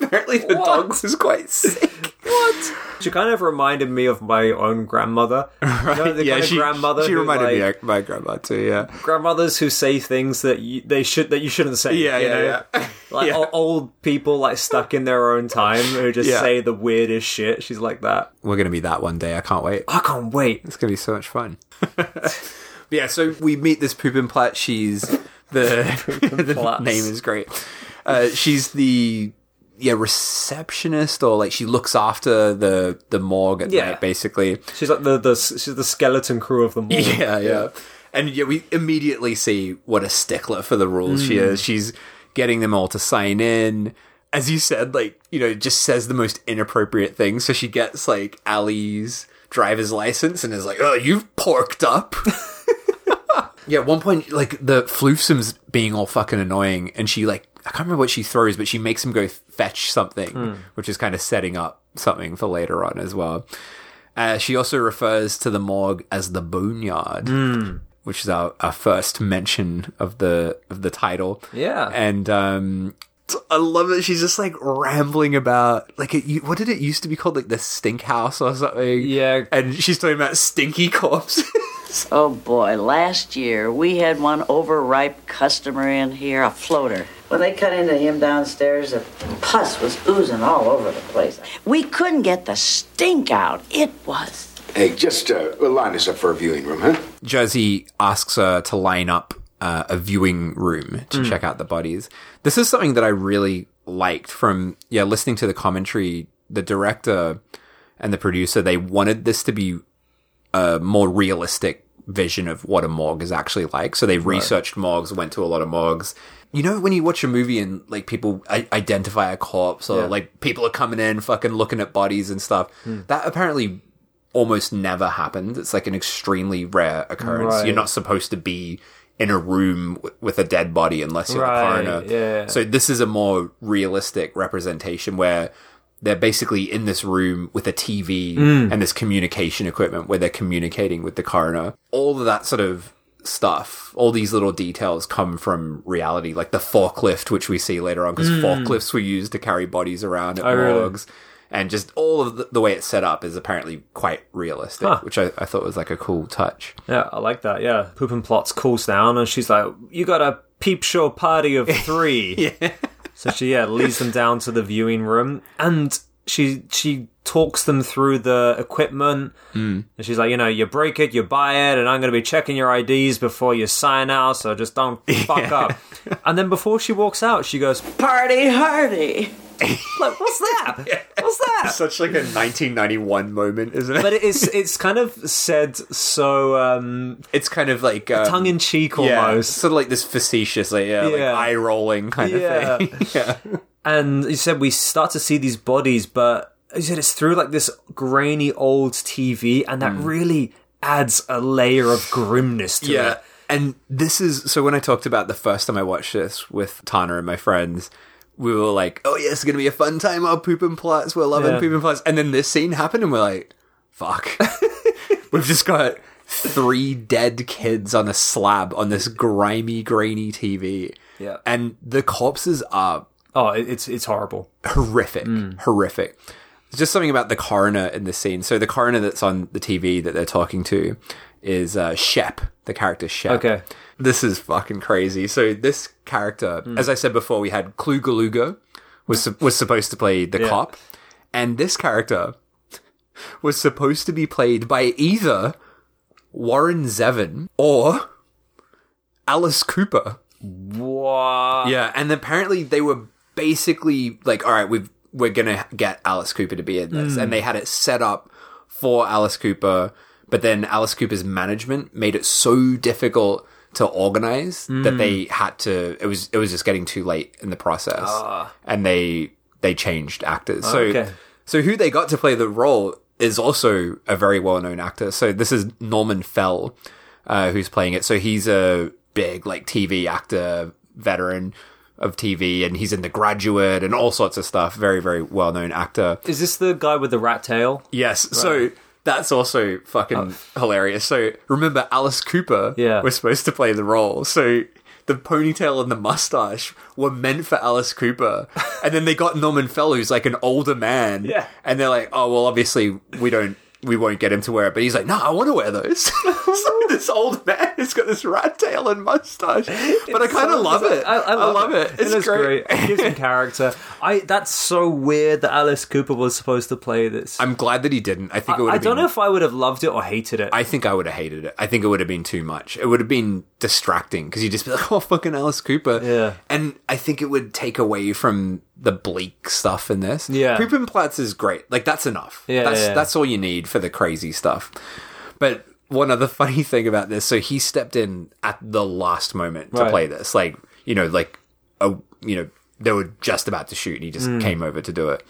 Apparently, the What? dog was quite sick. What? She kind of reminded me of my own grandmother. [laughs] You know, the yeah, she, grandmother. she who, reminded me of my grandma too. Yeah, grandmothers who say things that you, they should that you shouldn't say. yeah, yeah, know? yeah. [laughs] Like Yeah. old people, like stuck in their own time, who just Yeah. say the weirdest shit. She's like that. We're gonna be that one day. I can't wait. I can't wait. It's gonna be so much fun. [laughs] yeah, so we meet this Poopinplatz. She's the, the name is great. Uh, she's the yeah receptionist, or like she looks after the the morgue at Yeah. night, basically. She's like the the she's the skeleton crew of the all. [laughs] Yeah, yeah. And yeah, we immediately see what a stickler for the rules she is. Mm. She's getting them all to sign in. As you said, like, you know, just says the most inappropriate things. So she gets like Ali's driver's license and is like, oh, you've porked up. [laughs] [laughs] yeah, at one point, like, the floofsom's being all fucking annoying and she, like, I can't remember what she throws, but she makes him go fetch something, which is kind of setting up something for later on as well. Uh, she also refers to the morgue as the boneyard, which is our, our first mention of the of the title. Yeah. and um, I love it. She's just like rambling about like it, what did it used to be called, like the stink house or something? Yeah. and she's talking about stinky corpses. Oh boy, last year we had one overripe customer in here, a floater. When they cut into him downstairs, the pus was oozing all over the place. We couldn't get the stink out. It was. Hey, just uh, line us up for a viewing room, huh? Jersey asks her to line up uh, a viewing room to check out the bodies. This is something that I really liked from yeah listening to the commentary. The director and the producer they wanted this to be a more realistic vision of what a morgue is actually like. So they researched morgues, went to a lot of morgues. You know, when you watch a movie and like people I- identify a corpse or Yeah. like people are coming in, fucking looking at bodies and stuff, Hmm. that apparently almost never happened. It's like an extremely rare occurrence. Right. You're not supposed to be in a room w- with a dead body unless you're Right, the coroner. yeah. So this is a more realistic representation where they're basically in this room with a TV Mm. and this communication equipment where they're communicating with the coroner. All of that sort of stuff, all these little details come from reality, like the forklift, which we see later on, because forklifts were used to carry bodies around at Mm. Oh, really? And just all of the, the way it's set up is apparently quite realistic, Huh. which I, I thought was like a cool touch. Yeah, I like that. Yeah, Poop and Plots cools down, and she's like, "You got a peep show party of [laughs] three. yeah. So she yeah leads them down to the viewing room, and she she talks them through the equipment. Mm. And she's like, you know, you break it, you buy it, and I'm going to be checking your IDs before you sign out, so just don't [laughs] fuck up. And then before she walks out, she goes, Party hardy. [laughs] like, what's that? [laughs] What's that? Such like a 1991 moment, isn't it? But it's it's kind of said so um, it's kind of like um, tongue in cheek yeah, almost. sort of like this facetious, like, yeah, like eye rolling kind Yeah. of thing. yeah. And you said we start to see these bodies, but you said it's through like this grainy old TV, and that hmm. really adds a layer of grimness to Yeah. it. And this is so when I talked about the first time I watched this with Tana and my friends, we were like, oh, yeah, it's going to be a fun time. Our poop and plots. We're loving Yeah. poop and plots. And then this scene happened, and we're like, fuck. [laughs] We've just got three dead kids on a slab on this grimy, grainy TV. Yeah. And the corpses are Oh, it's it's horrible. horrific, Mm. horrific. There's just something about the coroner in this scene. So the coroner that's on the TV that they're talking to is uh, Shep, the character Shep. Okay. This is fucking crazy. So this character, Hmm. as I said before, we had Clu Gulager was su- was supposed to play the Yeah. cop, and this character was supposed to be played by either Warren Zevon or Alice Cooper. What? Yeah, and apparently they were basically like, all right, we've we're gonna get Alice Cooper to be in this, and they had it set up for Alice Cooper, but then Alice Cooper's management made it so difficult to organize that they had to. It was it was just getting too late in the process, and they they changed actors. So Okay. so who they got to play the role is also a very well known actor. So this is Norman Fell, uh, who's playing it. So he's a big like TV actor, veteran of TV, and he's in The Graduate and all sorts of stuff. Very very well known actor. Is this the guy with the rat tail? Yes. So that's also fucking um, hilarious. So remember, Alice Cooper Yeah. was supposed to play the role. So the ponytail and the mustache were meant for Alice Cooper, [laughs] and then they got Norman Fell, who's like an older man. Yeah. And they're like, oh well, obviously we don't. We won't get him to wear it, but he's like, no, I want to wear those. [laughs] so [laughs] this old man has got this rat tail and mustache, but I kind of So love it. I, I love, it. It's it is great. It gives him character. I. That's so weird that Alice Cooper was supposed to play this. I'm glad that he didn't. I think it would. Have- I don't been- know if I would have loved it or hated it. I think I would have hated it. I think it would have been too much. It would have been distracting because you'd just be like, [laughs] "Oh, fucking Alice Cooper." Yeah. and I think it would take away from the bleak stuff in this. Yeah. Poopinplatz is great. Like that's enough. Yeah, that's yeah, that's all you need for the crazy stuff. But one other [laughs] funny thing about this, so he stepped in at the last moment to Right. play this. Like you know, like a you know they were just about to shoot, and he just Mm. came over to do it.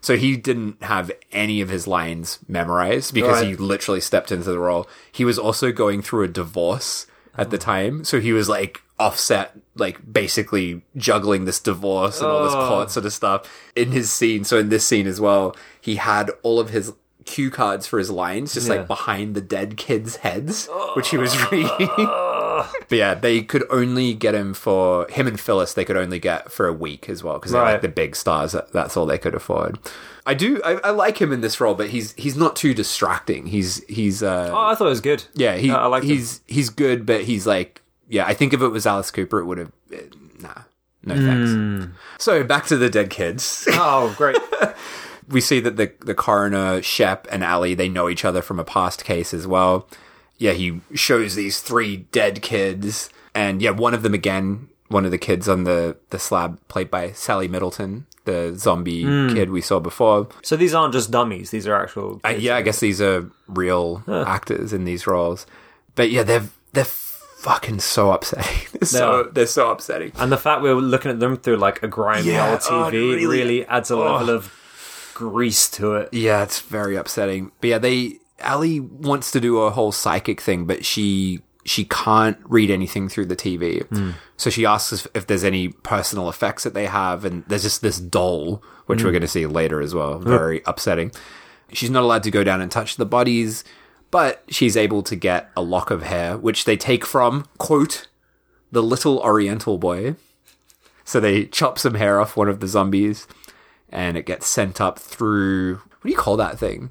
So he didn't have any of his lines memorized because he literally stepped into the role. He was also going through a divorce at the time, so he was like offset, like basically juggling this divorce and all this oh. court sort of stuff in his scene. So in this scene as well, he had all of his cue cards for his lines just Yeah. like behind the dead kids' heads, which he was oh. reading. [laughs] But yeah, they could only get him for him and Phyllis. They could only get for a week as well because they're like the big stars. That's all they could afford. I do. I, I like him in this role, but he's he's not too distracting. He's he's uh oh, I thought it was good. yeah he I like he's he's good, but he's like yeah. I think if it was Alice Cooper, it would have eh, nah. No thanks. Hmm. So back to the dead kids. [laughs] Oh, great. we see that the the coroner Shep and Ali they know each other from a past case as well. Yeah, he shows these three dead kids, and yeah, one of them again, one of the kids on the the slab, played by Sally Middleton, the zombie kid we saw before. so these aren't just dummies; these are actual. Uh, yeah, I guess these are real actors in these roles, but yeah, they're they're fucking so upsetting. [laughs] they're so they're so upsetting. And the fact we're looking at them through like a grimy Yeah, old oh, TV it really- really, adds a oh. level of grease to it. Yeah, it's very upsetting. But yeah, they Ali wants to do a whole psychic thing, but she she can't read anything through the TV. Hmm. So she asks if, if there's any personal effects that they have, and there's just this doll, which we're hmm. going to see later as well. Very upsetting. She's not allowed to go down and touch the bodies, but she's able to get a lock of hair, which they take from quote the little Oriental boy. So they chop some hair off one of the zombies, and it gets sent up through. What do you call that thing?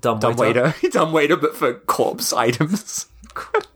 Dumb, Dumb waiter. Dumb waiter, [laughs] but for corpse items. [laughs]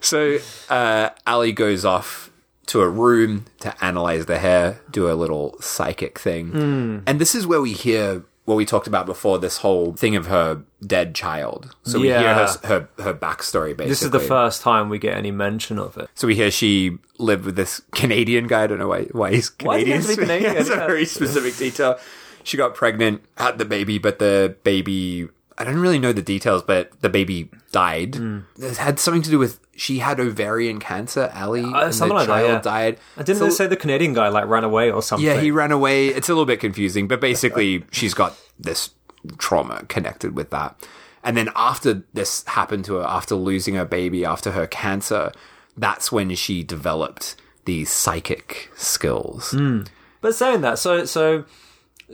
so uh, Ali goes off to a room to analyze the hair, do a little psychic thing. Hmm. And this is where we hear what we talked about before this whole thing of her dead child. So we hear her, her, her backstory basically. This is the first time we get any mention of it. So we hear she lived with this Canadian guy. I don't know why, why he's Why Canadian. does he have to be [laughs] It's a very specific detail. She got pregnant, had the baby, but the baby, I don't really know the details, but the baby died. Hmm. It had something to do with, she had ovarian cancer, Ali, and Uh, something the like that, child yeah. died. I didn't So- they say the Canadian guy like ran away or something? yeah, he ran away. It's a little bit confusing, but basically, [laughs] she's got this trauma connected with that. And then after this happened to her, after losing her baby, after her cancer, that's when she developed these psychic skills. But saying that, so so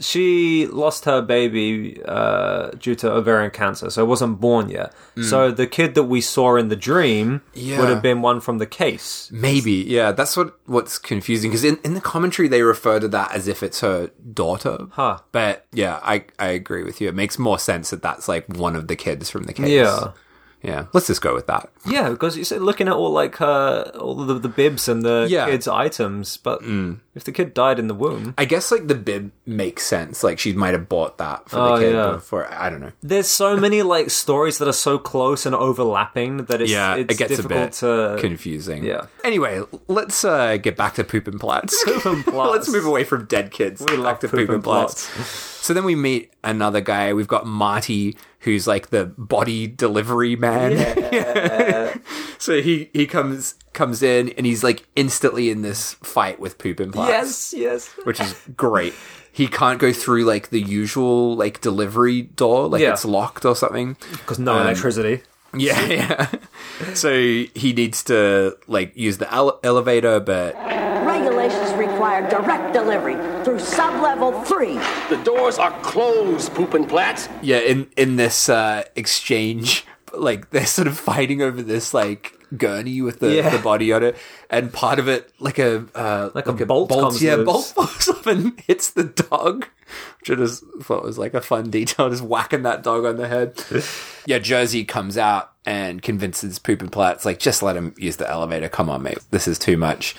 she lost her baby uh, due to ovarian cancer, so it wasn't born yet. So the kid that we saw in the dream Yeah. would have been one from the case. Maybe, yeah. That's what what's confusing because in, in the commentary they refer to that as if it's her daughter. Huh. But yeah, I I agree with you. It makes more sense that that's like one of the kids from the case. Yeah. Yeah. Let's just go with that. Yeah, because you said looking at all like her, all the, the bibs and the Yeah. kids' items, but if the kid died in the womb, I guess like the bib makes sense. Like she might have bought that for Oh, the kid yeah. before. I don't know. there's so [laughs] many like stories that are so close and overlapping that it's Yeah, it's it gets a bit to confusing. yeah. Anyway, let's uh, get back to Poop and Platz. Poop and Platz. [laughs] let's move away from dead kids. We back to Poop and Platz. [laughs] So then we meet another guy. We've got Marty, who's like the body delivery man. Yeah. [laughs] so he he comes comes in and he's like instantly in this fight with Poop and Platz. Yes, yes. which is great. He can't go through like the usual like delivery door, like Yeah. it's locked or something. Because no Um, electricity. Yeah, [laughs] yeah. so he needs to like use the ele- elevator, but Regulations require direct delivery through sub-level three. The doors are closed, Poopinplatz. yeah, in in this uh, exchange, [laughs] like they're sort of fighting over this like gurney with the, Yeah. the body on it, and part of it like a uh, Like a bolt comes yeah, loose. bolt falls [laughs] off and hits the dog, which I just thought was like a fun [laughs] detail, just whacking that dog on the head. yeah, Jersey comes out and convinces Poop and Platz like just let him use the elevator. Come on, mate, this is too much.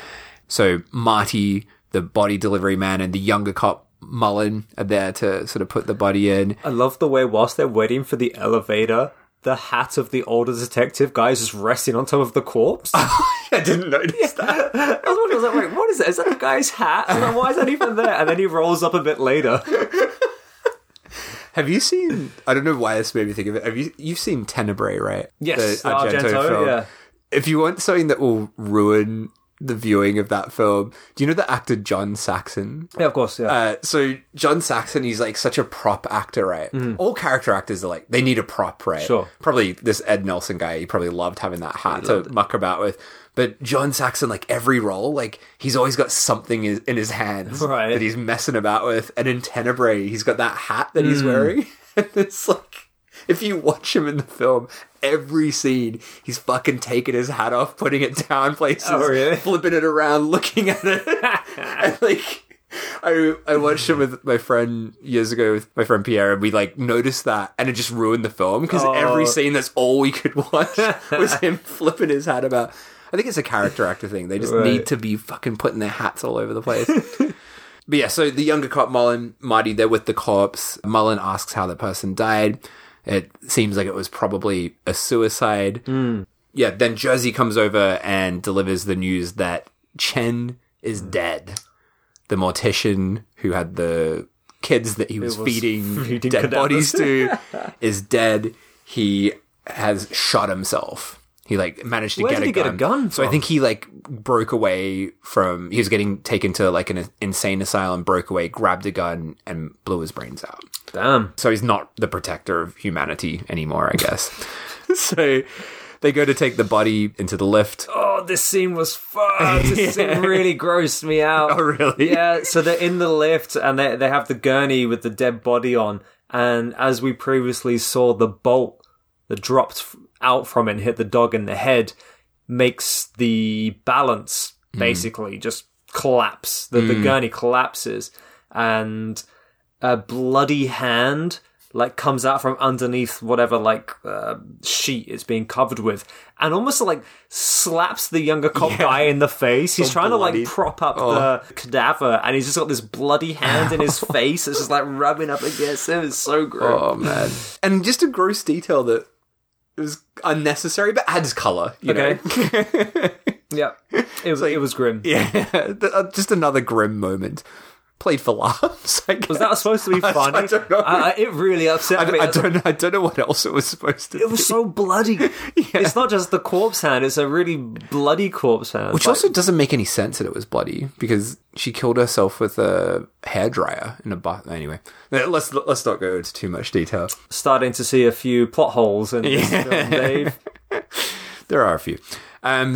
So Marty, the body delivery man, and the younger cop Mullen are there to sort of put the body in. I love the way whilst they're waiting for the elevator, the hat of the older detective guy is just resting on top of the corpse. [laughs] I didn't notice that. I was wondering, I was like, wait, what is that? Is that the guy's hat? And then why is that even there? And then he rolls up a bit later. Have you seen? I don't know why this made me think of it. Have you? You've seen Tenebrae, right? Yes, the Argento, yeah. If you want something that will ruin the viewing of that film, do you know the actor John Saxon? Yeah, of course, yeah. Uh, so John Saxon, he's like such a prop actor, right? All character actors are like they need a prop, right? Sure. Probably this Ed Nelson guy, he probably loved having that hat to muck about with. But John Saxon, like every role, like he's always got something in in his hands Right. that he's messing about with. And in Tenebrae, he's got that hat that Mm. he's wearing. [laughs] and it's like if you watch him in the film, every scene he's fucking taking his hat off, putting it down places, Oh, really? flipping it around, [laughs] looking at it, and like. I I watched it with my friend years ago with my friend Pierre, and we like noticed that, and it just ruined the film because every Oh. scene that's all we could watch [laughs] was him flipping his hat about. I think it's a character actor thing. They just Right. need to be fucking putting their hats all over the place. [laughs] but yeah, so the younger cop Mullen, Marty, they're with the cops. Mullen asks how the person died. It seems like it was probably a suicide. Yeah, then Jersey comes over and delivers the news that Chen is dead. The mortician who had the kids that he was, was feeding, [laughs] feeding dead bodies to [laughs] is dead. He has shot himself. He like managed to Where get, did a, he get gun. a gun So I think he like broke away from. He was getting taken to like an insane asylum, broke away, grabbed a gun, and blew his brains out. Damn. So he's not the protector of humanity anymore, I guess. [laughs] so they go to take the body into the lift. Oh, this scene was fun. [laughs] This scene really grossed me out. Oh, really? Yeah, so they're in the lift and they, they have the gurney with the dead body on. And as we previously saw, the bolt that dropped out from it and hit the dog in the head makes the balance basically just collapse. The, the gurney collapses and a bloody hand like comes out from underneath whatever like uh, sheet it's being covered with and almost like slaps the younger cop guy in the face. He's trying to like prop up the cadaver and he's just got this bloody hand in his [laughs] face it's just like rubbing up against him. It's so gross. Oh man! And just a gross detail that was unnecessary, but adds color. You okay know? [laughs] yeah it [laughs] was, it was grim yeah. [laughs] Uh, just another grim moment. Played for laughs. I was that supposed to be [laughs] I- funny I don't know. I- I- it really upset I, me I don't. I don't know what else it was supposed to. it was so bloody [laughs] it's not just the corpse hand it's a really bloody corpse hand Which Like- also doesn't make any sense that it was bloody because she killed herself with a hairdryer in a bath. Anyway, let's let's not go into too much detail. starting to see a few plot holes in this film, Dave. [laughs] There are a few. Um,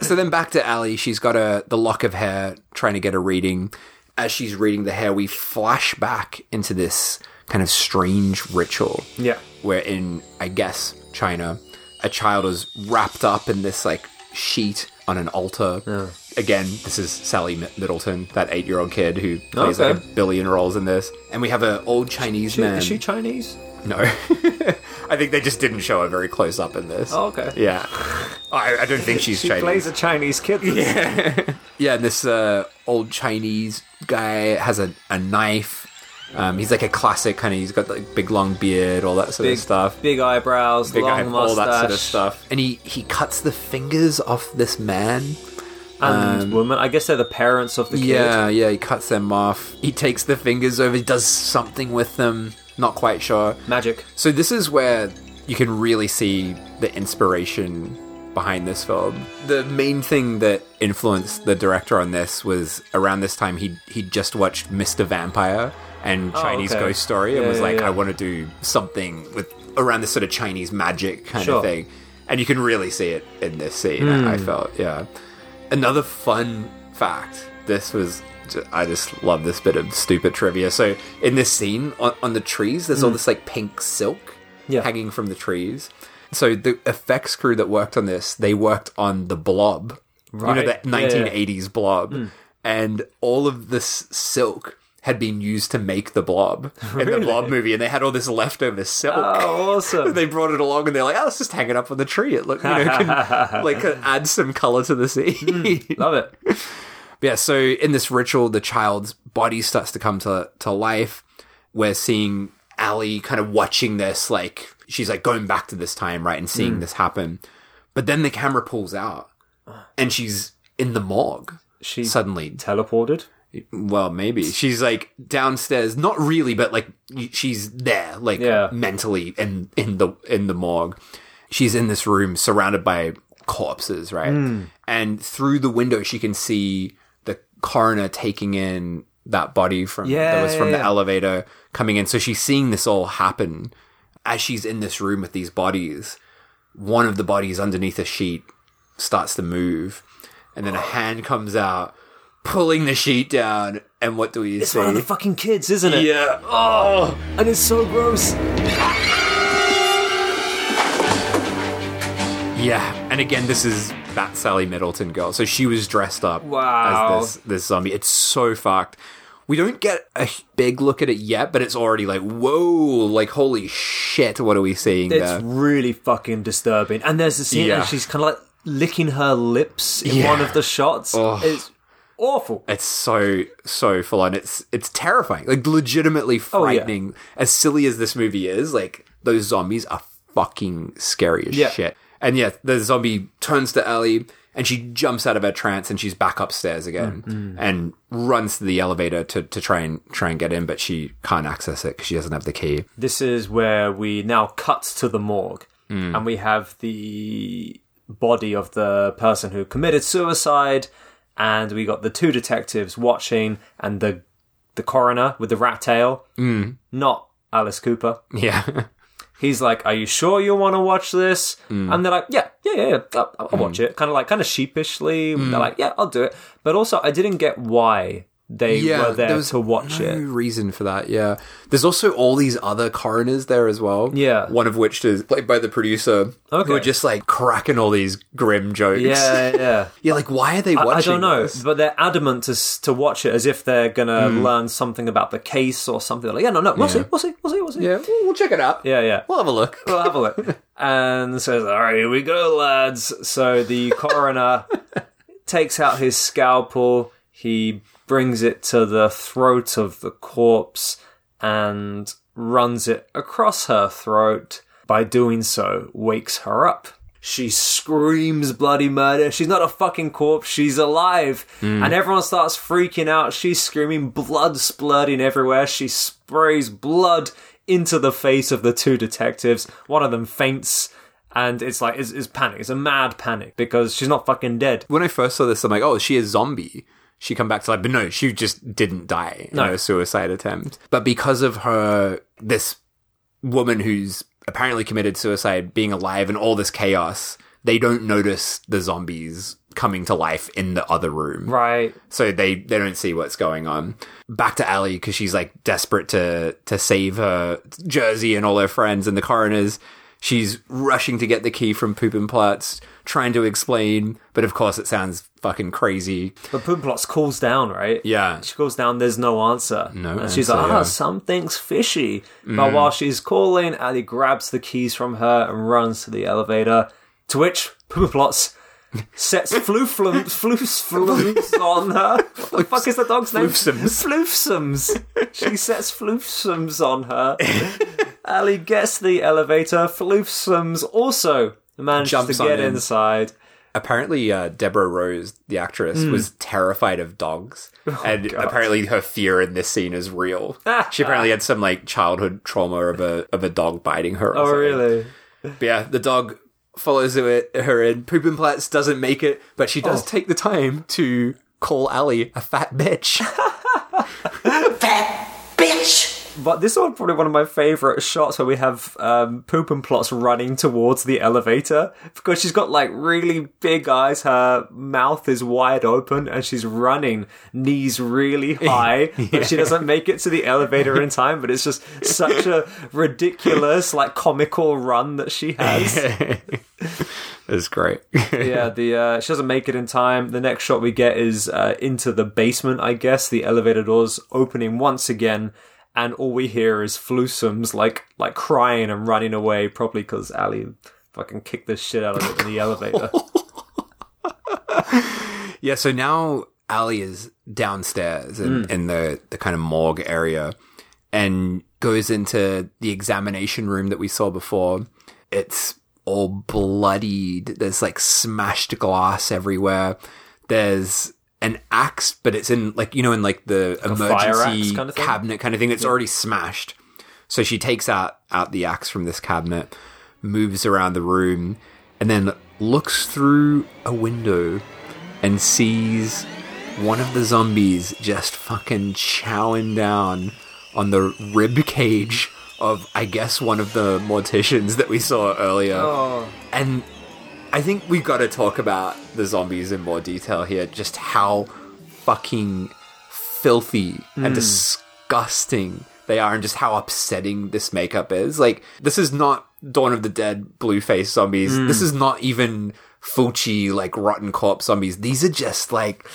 so then back to Ali. She's got a the lock of hair, trying to get a reading, as she's reading the hair, we flash back into this kind of strange ritual. Yeah. Where in, I guess, China, a child is wrapped up in this like sheet on an altar. Yeah. Again, this is Sally Middleton, that eight-year-old kid who plays like a billion roles in this. And we have an old Chinese She- man. is she Chinese? No. [laughs] I think they just didn't show her very close up in this. Oh, okay. Yeah. I, I don't think she's She Chinese. plays a Chinese kid. Yeah. [laughs] yeah, and this uh, old Chinese guy has a, a knife. Um, he's like a classic kind of, he's got like big long beard, all that sort Big of stuff. Big eyebrows, Big long eye- mustache, all that sort of stuff. And he, he cuts the fingers off this man. and woman. I guess they're the parents of the kid. Yeah, yeah, he cuts them off. He takes the fingers over, he does something with them. Not quite sure. Magic. So this is where you can really see the inspiration behind this film. The main thing that influenced the director on this was around this time he he just watched Mr. Vampire and Oh, Chinese okay. Ghost Story and Yeah, was yeah, like, yeah. I want to do something with around this sort of Chinese magic kind Sure. of thing. And you can really see it in this scene. I I Hmm. felt, yeah. Another fun fact. This was. I just love this bit of stupid trivia. So in this scene on, on the trees, there's all mm. this like pink silk. Yeah. hanging from the trees. So the effects crew that worked on this, they worked on the Blob, right. you know, that Yeah, yeah. 1980s Blob, mm. and all of this silk had been used to make the Blob [laughs] in the Blob movie, and they had all this leftover silk. Oh, awesome. [laughs] they brought it along, and they're like, "Oh, let's just hang it up on the tree. It look, you know, can, [laughs] like add some color to the scene." Mm, love it. Yeah, so in this ritual, the child's body starts to come to, to life. We're seeing Allie kind of watching this, like, she's like going back to this time, right, and seeing this happen. But then the camera pulls out and she's in the morgue. She Suddenly. teleported. Well, maybe. She's like downstairs, not really, but like she's there, like Yeah. mentally in, in the, in the morgue. She's in this room surrounded by corpses, right? Hmm. And through the window, she can see coroner taking in that body from Yeah, that was from yeah, the yeah. elevator coming in. So she's seeing this all happen as she's in this room with these bodies. One of the bodies underneath a sheet starts to move, and then a hand comes out, pulling the sheet down. And what do we It's see? It's one of the fucking kids, isn't it? yeah. Oh, and it's so gross. Yeah, and again, this is that Sally Middleton girl. So she was dressed up Wow. as this this zombie. It's so fucked. We don't get a big look at it yet, but it's already like, whoa, like holy shit, what are we seeing It's there? really fucking disturbing. And there's a scene, Yeah. and she's kind of like licking her lips in Yeah. one of the shots. Oh. It's awful. It's so so full on. It's it's terrifying, like legitimately Oh, yeah. frightening. As silly as this movie is, like those zombies are fucking scary as Yeah. shit. And yeah, the zombie turns to Ellie and she jumps out of her trance and she's back upstairs again Mm, and runs to the elevator to, to try and try and get in, but she can't access it because she doesn't have the key. This is where we now cut to the morgue, Hmm. and we have the body of the person who committed suicide, and we got the two detectives watching, and the the coroner with the rat tail, Mm. not Alice Cooper. [laughs] Yeah. He's like, "Are you sure you want to watch this?" Hmm. And they're like, "Yeah, yeah, yeah, yeah. I'll, I'll watch it." Kind of like, kind of sheepishly. Hmm. They're like, "Yeah, I'll do it." But also, I didn't get why they were there there was to watch no it. reason for that. Yeah, there's also all these other coroners there as well. Yeah. one of which is played by the producer, Okay. who are just like cracking all these grim jokes. Yeah, yeah. You're [laughs] like, why are they I, watching? I don't know, this? but they're adamant to to watch it as if they're gonna Mm. learn something about the case or something. Like, yeah, no, no, we'll see, we'll see, we'll see, we'll see. Yeah, we'll, we'll check it out. yeah, yeah. We'll have a look. We'll have a look. [laughs] and says, "All right, here we go, lads." So the coroner [laughs] takes out his scalpel. He brings it to the throat of the corpse and runs it across her throat. By doing so, wakes her up. She screams bloody murder. She's not a fucking corpse. She's alive. Hmm. And everyone starts freaking out. She's screaming, blood splurting everywhere. She sprays blood into the face of the two detectives. One of them faints. And it's like, it's, it's panic. It's a mad panic because she's not fucking dead. When I first saw this, I'm like, oh, is she a zombie? She come back to life, but no, she just didn't die in No. her suicide attempt. But because of her, this woman who's apparently committed suicide being alive and all this chaos, they don't notice the zombies coming to life in the other room. Right. So they they don't see what's going on. Back to Allie because she's like desperate to to save her Jersey and all her friends and the coroners. She's rushing to get the key from Poopinplatz, trying to explain, but of course it sounds fucking crazy. But Poopinplatz calls down, right? Yeah. She calls down, there's no answer. No And she's like, ah, yeah. something's fishy. But while she's calling, Ali grabs the keys from her and runs to the elevator, to which Poopinplatz [laughs] sets flooflums, floofsflums on her. What the fuck is the dog's name? Floofsums. Floofsums. She sets floofsums on her. [laughs] Ali gets the elevator. Floofsums also manages Jumps to get in. inside. Apparently, uh, Deborah Rose, the actress, Hmm. was terrified of dogs, and Oh, God. apparently her fear in this scene is real. [laughs] she apparently had some like childhood trauma of a of a dog biting her. or Oh, something. really? But yeah, the dog follows her in. Poopinplatz doesn't make it, but she Oh. does take the time to call Ali a fat bitch. [laughs] But this is probably one of my favourite shots where we have um, Poop and Plots running towards the elevator because she's got like really big eyes. Her mouth is wide open and she's running, knees really [laughs] high. But she doesn't make it to the elevator in [laughs] time. But it's just such a ridiculous, like comical run that she has. [laughs] It's great. yeah, the uh, she doesn't make it in time. The next shot we get is uh, into the basement. I guess the elevator doors opening once again, and all we hear is Floofsums like like crying and running away, probably because Ali fucking kicked the shit out of it in the elevator. [laughs] Yeah, so now Ali is downstairs in, Mm. in the, the kind of morgue area and goes into the examination room that we saw before. It's all bloodied. There's like smashed glass everywhere. There's an axe, but it's in like, you know, in like the fire emergency kind of cabinet kind of thing. It's already smashed. So she takes out, out the axe from this cabinet, moves around the room, and then looks through a window and sees one of the zombies just fucking chowing down on the rib cage of, I guess, one of the morticians that we saw earlier. Oh. And I think we've got to talk about the zombies in more detail here. Just how fucking filthy and hmm. disgusting they are, and just how upsetting this makeup is. Like, this is not Dawn of the Dead blue face zombies. This hmm. is not even Fulci, like, rotten corpse zombies. These are just like.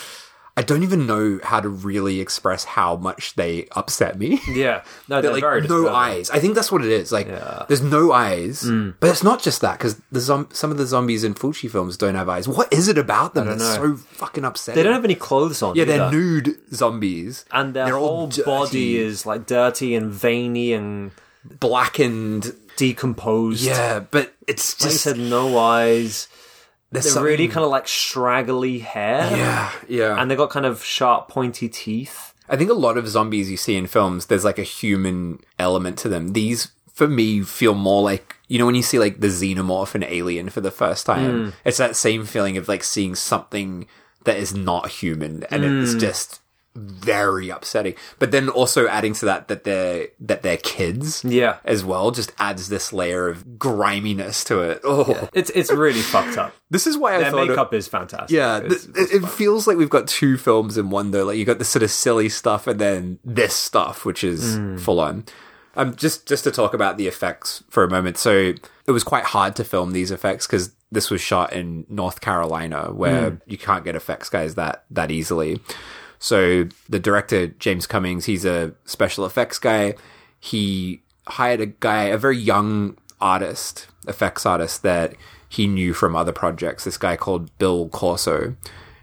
I don't even know how to really express how much they upset me. [laughs] yeah, no, They're they're like no eyes. I think that's what it is. Like there's no eyes, mm. but it's not just that because the zom- some of the zombies in Fulci films don't have eyes. What is it about them that's know. so fucking upsetting? They don't have any clothes on. yeah, they're nude zombies, and their they're whole body is like dirty and veiny and blackened. decomposed. Yeah, but it's like just said, no eyes. There's They're really kind of like straggly hair. yeah, yeah. and they got kind of sharp, pointy teeth. I think a lot of zombies you see in films, there's like a human element to them. These, for me, feel more like, you know, when you see like the xenomorph in Alien for the first time, hmm. it's that same feeling of like seeing something that is not human and it's hmm. just very upsetting. But then also adding to that that they're that they're kids Yeah. as well just adds this layer of griminess to it. Oh, It's it's really [laughs] fucked up. this is why I Their thought makeup is fantastic. yeah, It's- th- it, it feels like we've got two films in one though. Like you got the sort of silly stuff and then this stuff, which is full on. Um, just just to talk about the effects for a moment. So it was quite hard to film these effects because this was shot in North Carolina, where you can't get effects guys that that easily. So the director James Cummins, he's a special effects guy. He hired a guy, a very young artist, effects artist that he knew from other projects. This guy called Bill Corso,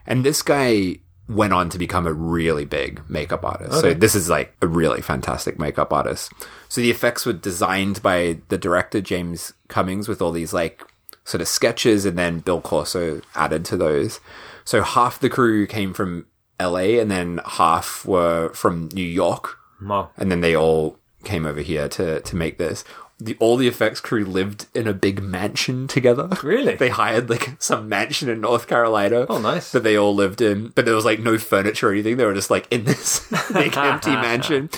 and this guy went on to become a really big makeup artist. So this is like a really fantastic makeup artist. So the effects were designed by the director James Cummins with all these like sort of sketches and then Bill Corso added to those. So half the crew came from LA and then half were from New York. Wow. And then they all came over here to to make this. The all the effects crew lived in a big mansion together. Really? They hired like some mansion in North Carolina. Oh, nice. That they all lived in, but there was like no furniture or anything. They were just like in this [laughs] big empty mansion.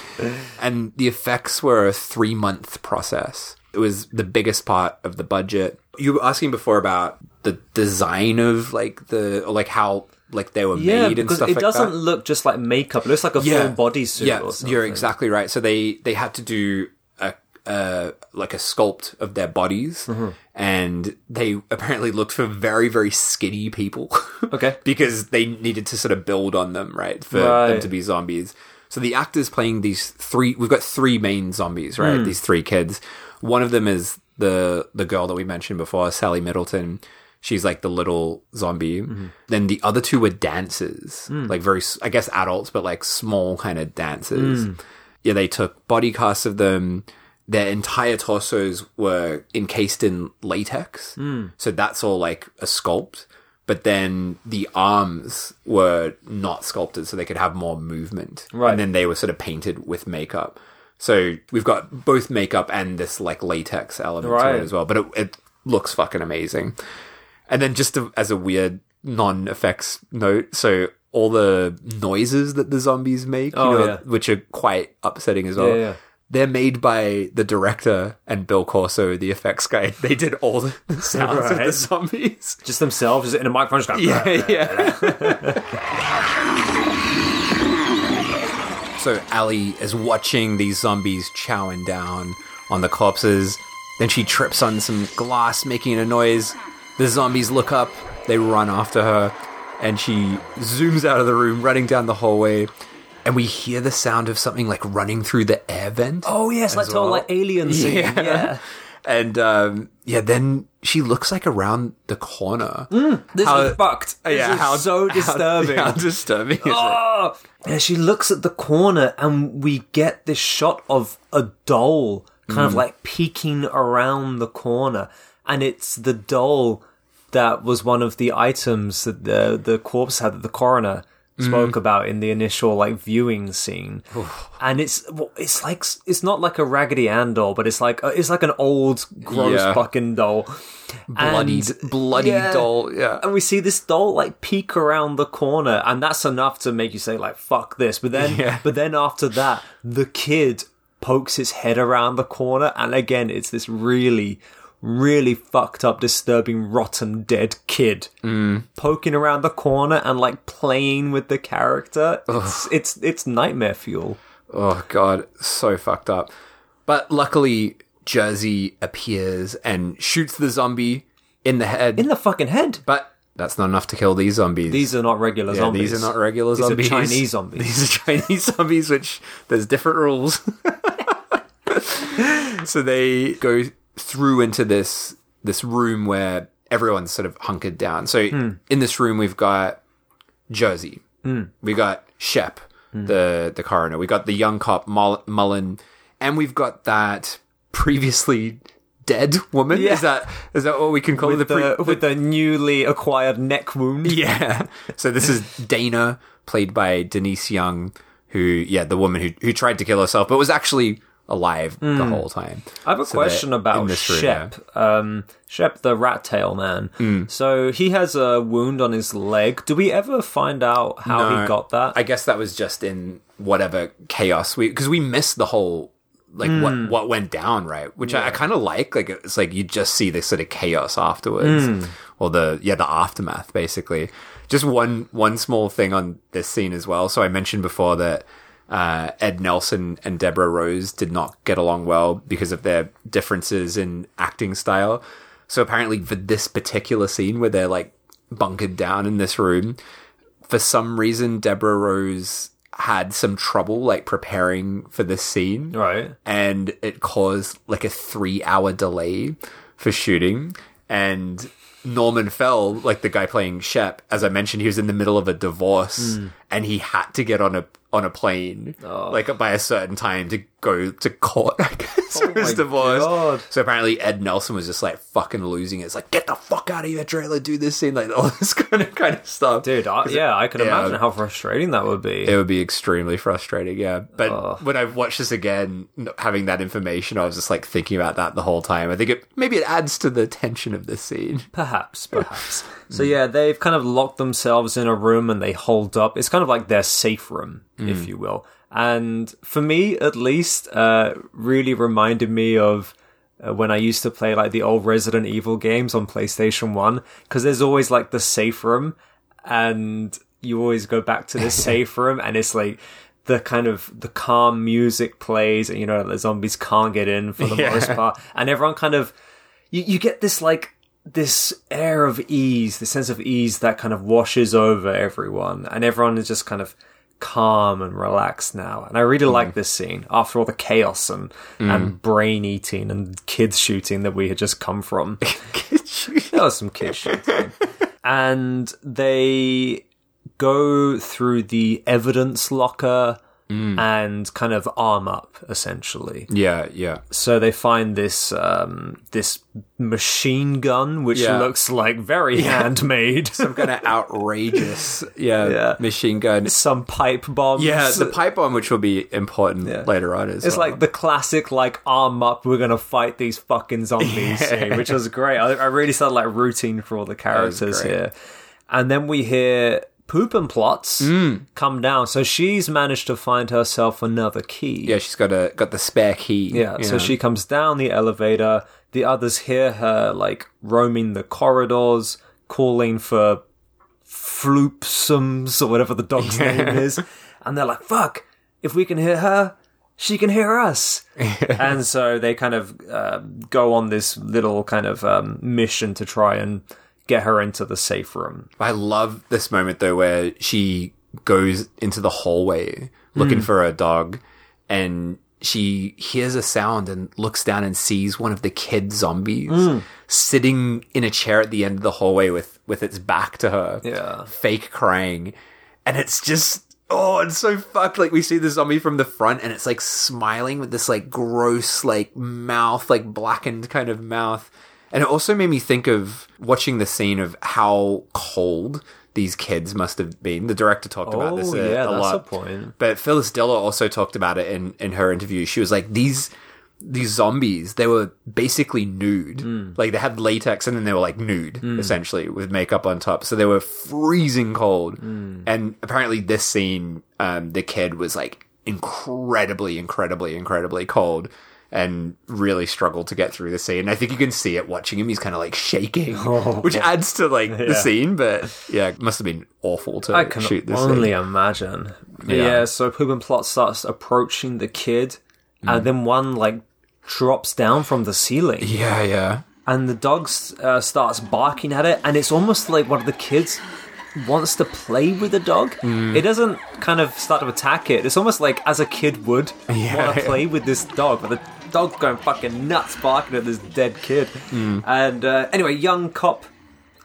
And the effects were a three month process. It was the biggest part of the budget. You were asking before about the design of like the like how like they were Yeah, made and because stuff it like doesn't that. look just like makeup. It looks like a full bodysuit. Yeah, or something. you're exactly right. So they they had to do a uh like a sculpt of their bodies, Mm-hmm. and they apparently looked for very very skinny people. [laughs] Okay. because they needed to sort of build on them, right, for them to be zombies. So the actors playing these three, we've got three main zombies, right? Hmm. These three kids. One of them is the the girl that we mentioned before, Sally Middleton. She's like the little zombie. Mm-hmm. Then the other two were dancers, Hmm. like very, I guess, adults, but like small kind of dancers. Hmm. Yeah, they took body casts of them. Their entire torsos were encased in latex, Hmm. so that's all like a sculpt. But then the arms were not sculpted, so they could have more movement. Right. And then they were sort of painted with makeup. So we've got both makeup and this like latex element to it as well. But it, it looks fucking amazing. And then just to, as a weird non-effects note, so all the noises that the zombies make, you Oh, know, yeah. which are quite upsetting as well. Yeah, yeah. They're made by the director and Bill Corso, the effects guy. [laughs] They did all the [laughs] the sounds of the zombies. Just themselves, in a microphone, just going, Yeah, yeah. [laughs] so Ali is watching these zombies chowing down on the corpses. Then she trips on some glass, making a noise. The zombies look up, they run after her, and she zooms out of the room, running down the hallway. And we hear the sound of something like running through the air vent. Oh yes, like well. like alien [laughs] scene. Yeah. Yeah. And um, yeah, then she looks like around the corner. This How- is fucked. This yeah, is how so [laughs] disturbing. How, disturbing is it? Oh! Yeah, she looks at the corner and we get this shot of a doll kind Mm. of like peeking around the corner. And it's the doll that was one of the items that the, the corpse had that the coroner Mm. spoke about in the initial like viewing scene. and it's it's like it's not like a Raggedy Ann doll, but it's like it's like an old gross Yeah. fucking doll. Bloodied, And- bloody yeah. doll. Yeah. and we see this doll like peek around the corner and that's enough to make you say like fuck this but then Yeah. but then after that the kid pokes his head around the corner and again it's this really really fucked up disturbing rotten dead kid Mm. poking around the corner and like playing with the character it's, it's it's nightmare fuel Oh god, so fucked up. But luckily, Jersey appears and shoots the zombie in the head. in the fucking head but that's not enough to kill these zombies. these are not regular yeah, zombies these are not regular These are zombies. Chinese zombies. [laughs] These are Chinese [laughs] zombies, which there's different rules. [laughs] so they go through into this this room where everyone's sort of hunkered down. So Hmm. in this room, we've got Jersey, we got Shep, Hmm. the the coroner, we got the young cop Mull- Mullen, and we've got that previously dead woman. Yeah. Is that is that what we can call with it? The, the, with the newly acquired neck wound [laughs] yeah. So this is Dana, played by Denise Young, who, yeah, the woman who, who tried to kill herself, but was actually alive the whole time. I have a So question about Shep. Um, Shep, the rat tail man. Mm. So he has a wound on his leg. Do we ever find out how No, he got that? I guess that was just in whatever chaos we, because we missed the whole, like Hmm. what what went down, right? Which I, I kind of like. Like it's like you just see this sort of chaos afterwards, Hmm. or the yeah the aftermath, basically. Just one one small thing on this scene as well. So I mentioned before that uh, Ed Nelson and Deborah Rose did not get along well because of their differences in acting style. So apparently, for this particular scene where they're like bunkered down in this room, for some reason, Deborah Rose had some trouble like preparing for this scene. Right. And it caused like a three hour delay for shooting. And Norman Fell, like the guy playing Shep, as I mentioned, he was in the middle of a divorce Hmm. and he had to get on a on a plane Oh. like by a certain time to go to court, [laughs] I guess, Oh. God. So apparently Ed Nelson was just like fucking losing it. It's like, get the fuck out of your trailer, do this scene, like [laughs] all this kind of kind of stuff. Dude, I, yeah, I can Yeah. imagine how frustrating that would be. It would be extremely frustrating, yeah. But when I watched this again, having that information, I was just like thinking about that the whole time. I think it maybe it adds to the tension of this scene. [laughs] Perhaps, perhaps. so yeah, they've kind of locked themselves in a room and they hold up. It's kind of like their safe room, if mm. you will. And for me, at least, uh, really reminded me of uh, when I used to play like the old Resident Evil games on PlayStation 1 because there's always like the safe room and you always go back to the [laughs] safe room and it's like the kind of the calm music plays and you know the zombies can't get in for the Yeah. most part and everyone kind of you, you get this like this air of ease the sense of ease that kind of washes over everyone and everyone is just kind of calm and relaxed now. And i really like mm. this scene after all the chaos and and mm. brain eating and kids shooting that we had just come from. [laughs] There was some kids shooting. And they go through the evidence locker and kind of arm up essentially Yeah, yeah. so they find this um, this machine gun which Yeah. looks like very handmade [laughs] Some kind of outrageous, yeah, [laughs] Yeah. machine gun. some pipe bombs Yeah, the pipe bomb, which will be important later on as It's well. like the classic, like arm up, we're gonna fight these fucking zombies [laughs] scene, which was great. I, I really started like rooting for all the characters here, and then we hear Poopinplatz Mm. come down. So she's managed to find herself another key. yeah, she's got a got the spare key. Yeah, so she comes down the elevator. The others hear her like roaming the corridors, calling for floofsums or whatever the dog's name is, [laughs] and they're like, "Fuck! If we can hear her, she can hear us." [laughs] and so they kind of uh, go on this little kind of um, mission to try and get her into the safe room. I love this moment though where she goes into the hallway looking hmm. for her dog and she hears a sound and looks down and sees one of the kid zombies hmm. sitting in a chair at the end of the hallway with with its back to her. Yeah. Fake crying. And it's just oh, it's so fucked. Like we see the zombie from the front and it's like smiling with this like gross like mouth, like blackened kind of mouth. And it also made me think of watching the scene of how cold these kids must have been. The director talked about this Oh, a, yeah, a that's lot. a point. But Phyllis Diller also talked about it in, in her interview. She was like, these these zombies, they were basically nude. Hmm. Like they had latex and then they were like nude, essentially, with makeup on top. So they were freezing cold. Hmm. And apparently this scene, um, the kid was like incredibly, incredibly, incredibly cold. And really struggled to get through the scene. I think you can see it watching him. He's kind of like shaking, [laughs] which adds to like the Oh. Scene. But yeah, it must have been awful to I can shoot this. only scene. imagine. Yeah. yeah. so Poop Plot starts approaching the kid, Mm. and then one like drops down from the ceiling, Yeah, yeah. and the dog uh, starts barking at it, and it's almost like one of the kids wants to play with the dog. Mm. It doesn't kind of start to attack it. It's almost like as a kid would [laughs] Yeah. want to play with this dog, but the dog's going fucking nuts barking at this dead kid. Mm. And uh, anyway, young cop,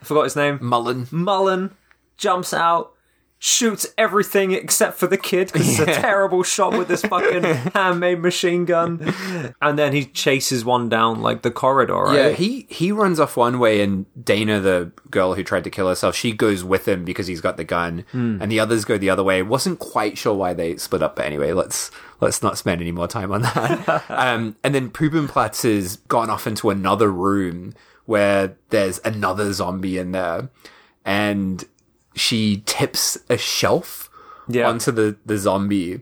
I forgot his name. Mullen. Mullen jumps out, shoots everything except for the kid because it's a [laughs] terrible shot with this fucking [laughs] handmade machine gun. And then he chases one down like the corridor, right? Yeah, he he runs off one way, and Dana, the girl who tried to kill herself, she goes with him because he's got the gun, and the others go the other way. Wasn't quite sure why they split up, but anyway, let's let's not spend any more time on that. [laughs] um, and then Poopinplatz has gone off into another room where there's another zombie in there, and she tips a shelf Yeah. onto the the zombie.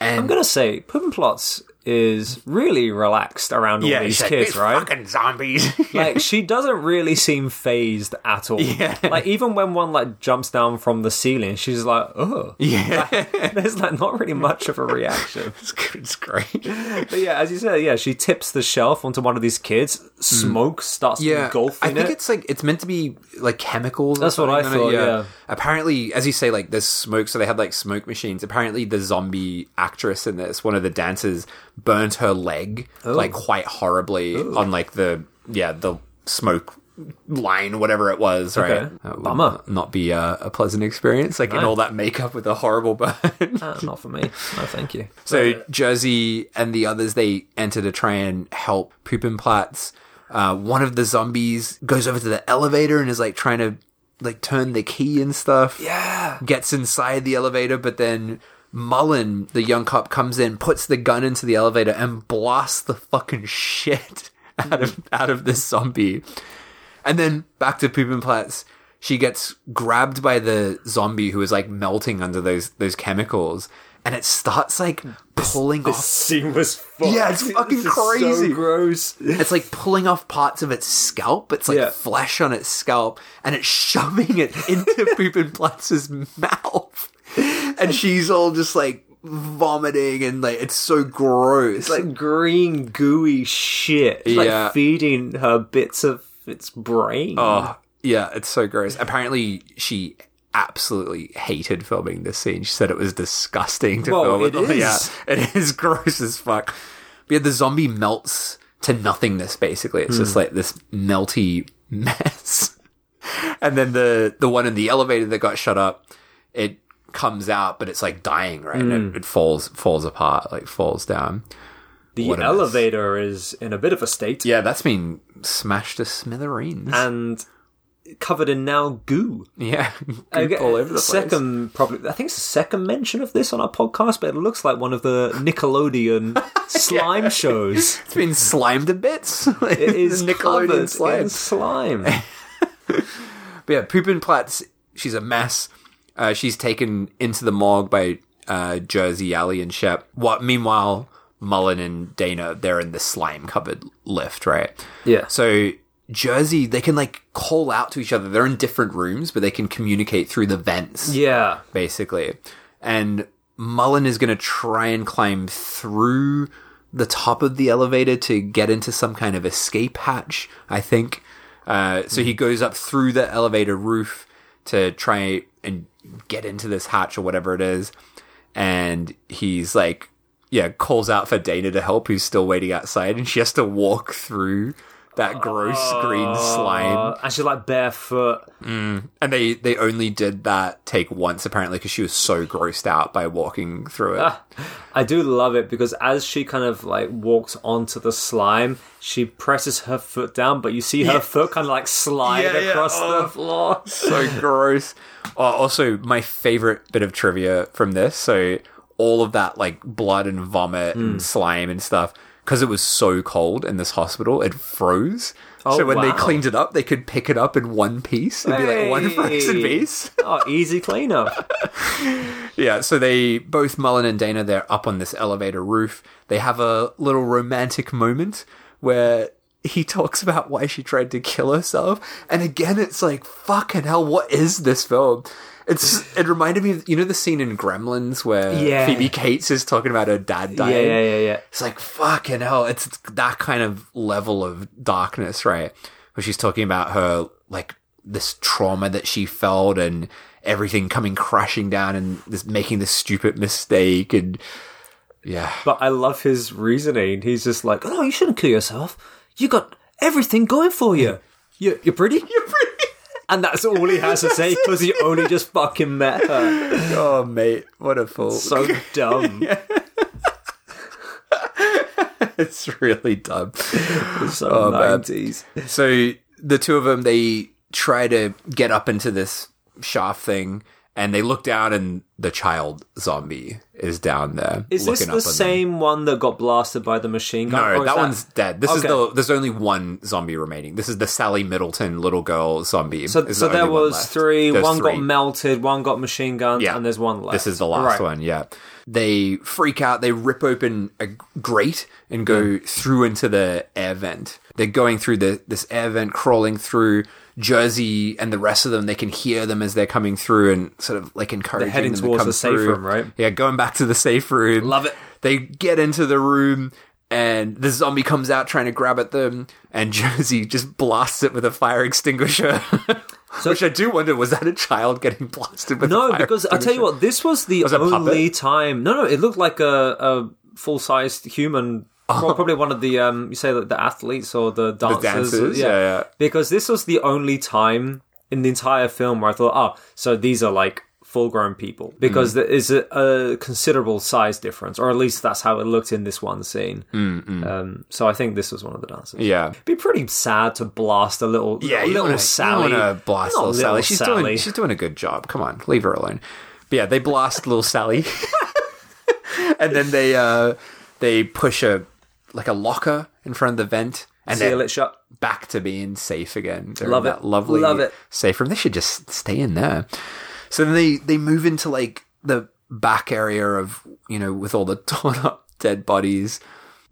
And I'm gonna say Plots is really relaxed around all these like, kids, "These right? Fucking zombies. [laughs] like she doesn't really seem phased at all. Yeah. Like even when one like jumps down from the ceiling, she's like, oh. yeah, [laughs] There's like not really much of a reaction. [laughs] it's, it's great. But yeah, as you said, yeah, she tips the shelf onto one of these kids. Mm. Smoke starts yeah, engulfing I think it. it's like it's meant to be like chemicals. or That's what I something on it, thought, yeah. Apparently, as you say, like there's smoke, so they had like smoke machines. Apparently, the zombie actress in this, one of the dancers, burnt her leg like quite horribly on like the yeah the smoke line, whatever it was. Right, Okay. That would Bummer. Not be a, a pleasant experience, like in all that makeup with a horrible burn. Ah, not for me. No, thank you. So Jersey and the others they enter to try and help Poopinplatz. Uh, one of the zombies goes over to the elevator and is like trying to like turn the key and stuff. Yeah. Gets inside the elevator, but then Mullen, the young cop, comes in, puts the gun into the elevator, and blasts the fucking shit [laughs] out of mm. out of this zombie. And then back to Poopinplatz. She gets grabbed by the zombie who is like melting under those those chemicals, and it starts like pulling This off. scene was fucked. Yeah, it's [laughs] fucking This is so crazy. gross. It's like pulling off parts of its scalp. It's like Yeah. flesh on its scalp, and it's shoving it [laughs] into Poopinplatz's mouth. And she's all just like vomiting, and like it's so gross. It's like green gooey shit. It's Yeah. like feeding her bits of its brain. Oh, yeah, it's so gross. Apparently, she absolutely hated filming this scene. She said it was disgusting to Well, film. it [laughs] is. Yeah, it is [laughs] gross as fuck. But yeah, the zombie melts to nothingness. Basically, it's just Hmm. like this melty [laughs] mess. And then the the one in the elevator that got shut up, it comes out, but it's like dying, right? And Mm. it, it falls falls apart, like falls down. the what elevator is in a bit of a state Yeah, that's been smashed to smithereens. and covered in now goo. yeah, [laughs] goop get- all over the place. second, probably. I think it's the second mention of this on our podcast, but it looks like one of the Nickelodeon [laughs] slime shows. It's been slimed to bits. [laughs] It is Nickelodeon slime. slime. But yeah, Poopinplatz, she's a mess. Uh, she's taken into the morgue by uh, Jersey, Alley, and Shep. What? Meanwhile, Mullen and Dana, they're in the slime covered lift, right? Yeah. So Jersey, they can like call out to each other. They're in different rooms, but they can communicate through the vents. yeah. basically. And Mullen is going to try and climb through the top of the elevator to get into some kind of escape hatch, I think. Uh, so he goes up through the elevator roof to try and get into this hatch or whatever it is. And he's like, yeah, calls out for Dana to help, who's still waiting outside. And she has to walk through that gross green slime. Uh, and she's like barefoot. And they they only did that take once apparently because she was so grossed out by walking through it. I do love it because as she kind of like walks onto the slime, she presses her foot down, but you see her foot kind of like slide Yeah, yeah. across Oh. the floor. so gross. Oh, also, my favorite bit of trivia from this. So all of that like blood and vomit Hmm. and slime and stuff because it was so cold in this hospital, it froze. Oh, so when they cleaned it up, they could pick it up in one piece. It'd be like one frozen Hey. piece. [laughs] Oh, easy cleanup. Yeah, so they both Mullen and Dana they're up on this elevator roof. They have a little romantic moment where he [laughs] talks about why she tried to kill herself, and again it's like fucking hell, what is this film? It's it reminded me of you know the scene in Gremlins where Yeah. Phoebe Cates is talking about her dad dying. yeah, yeah, yeah. It's like fucking hell. It's that kind of level of darkness, right? Where she's talking about her like this trauma that she felt and everything coming crashing down and this making this stupid mistake and yeah. But I love his reasoning. He's just like, oh, you shouldn't kill yourself. You got everything going for you. You you're pretty. [laughs] You're pretty. And that's all he has to say because he only just fucking met her. Oh mate, what a fool. So dumb. [laughs] it's really dumb. So Oh, man. 90s. So the two of them, they try to get up into this shaft thing, and they look down, and the child zombie is down there. Is this the on them. same one that got blasted by the machine gun? No, is that, one's dead. This is the. There's only one zombie remaining. This is the Sally Middleton little girl zombie. So, so the there only one was three. There's one three. got melted. One got machine gunned. Yeah. and there's one left. This is the last Right. one, yeah. They freak out, they rip open a grate and go through into the air vent. They're going through the this air vent, crawling through Jersey and the rest of them, they can hear them as they're coming through and sort of like encouraging heading them towards to come the safe through. room, right? Yeah, going back to the safe room. Love it. They get into the room and the zombie comes out trying to grab at them and [laughs] Jersey just blasts it with a fire extinguisher. [laughs] so, Which I do wonder, was that a child getting blasted with a No, because I tell you what, this was the Was only time. No, no, it looked like a, a full sized human. Well, Probably one of the um, you say that the athletes or the dancers, dancers, yeah, yeah. Because this was the only time in the entire film where I thought, oh, so these are like full grown people because Mm. there is a, a considerable size difference, or at least that's how it looked in this one scene. Um, so I think this was one of the dancers. Mm, Yeah. It'd be pretty sad to blast a little, Yeah, little wanna, Sally. Blast little, Sally. She's Sally. doing she's doing a good job. Come on, leave her alone. But yeah, they blast little Sally, [laughs] and then they uh they push a like a locker in front of the vent, and Seal it shut. back to being safe again. Love it. lovely Love it. safe room. They should just stay in there. So then they they move into like the back area of, you know, with all the [laughs] torn up dead bodies,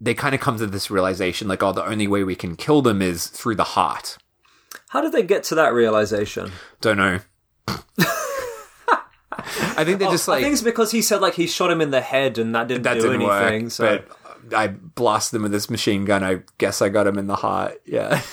they kind of come to this realization like, oh, the only way we can kill them is through the heart. How did they get to that realization? Don't know. [laughs] I think they're just oh, like I think it's because he said like he shot him in the head and that didn't that do didn't anything. work. so But I blasted them with this machine gun. I guess I got him in the heart. Yeah. [laughs]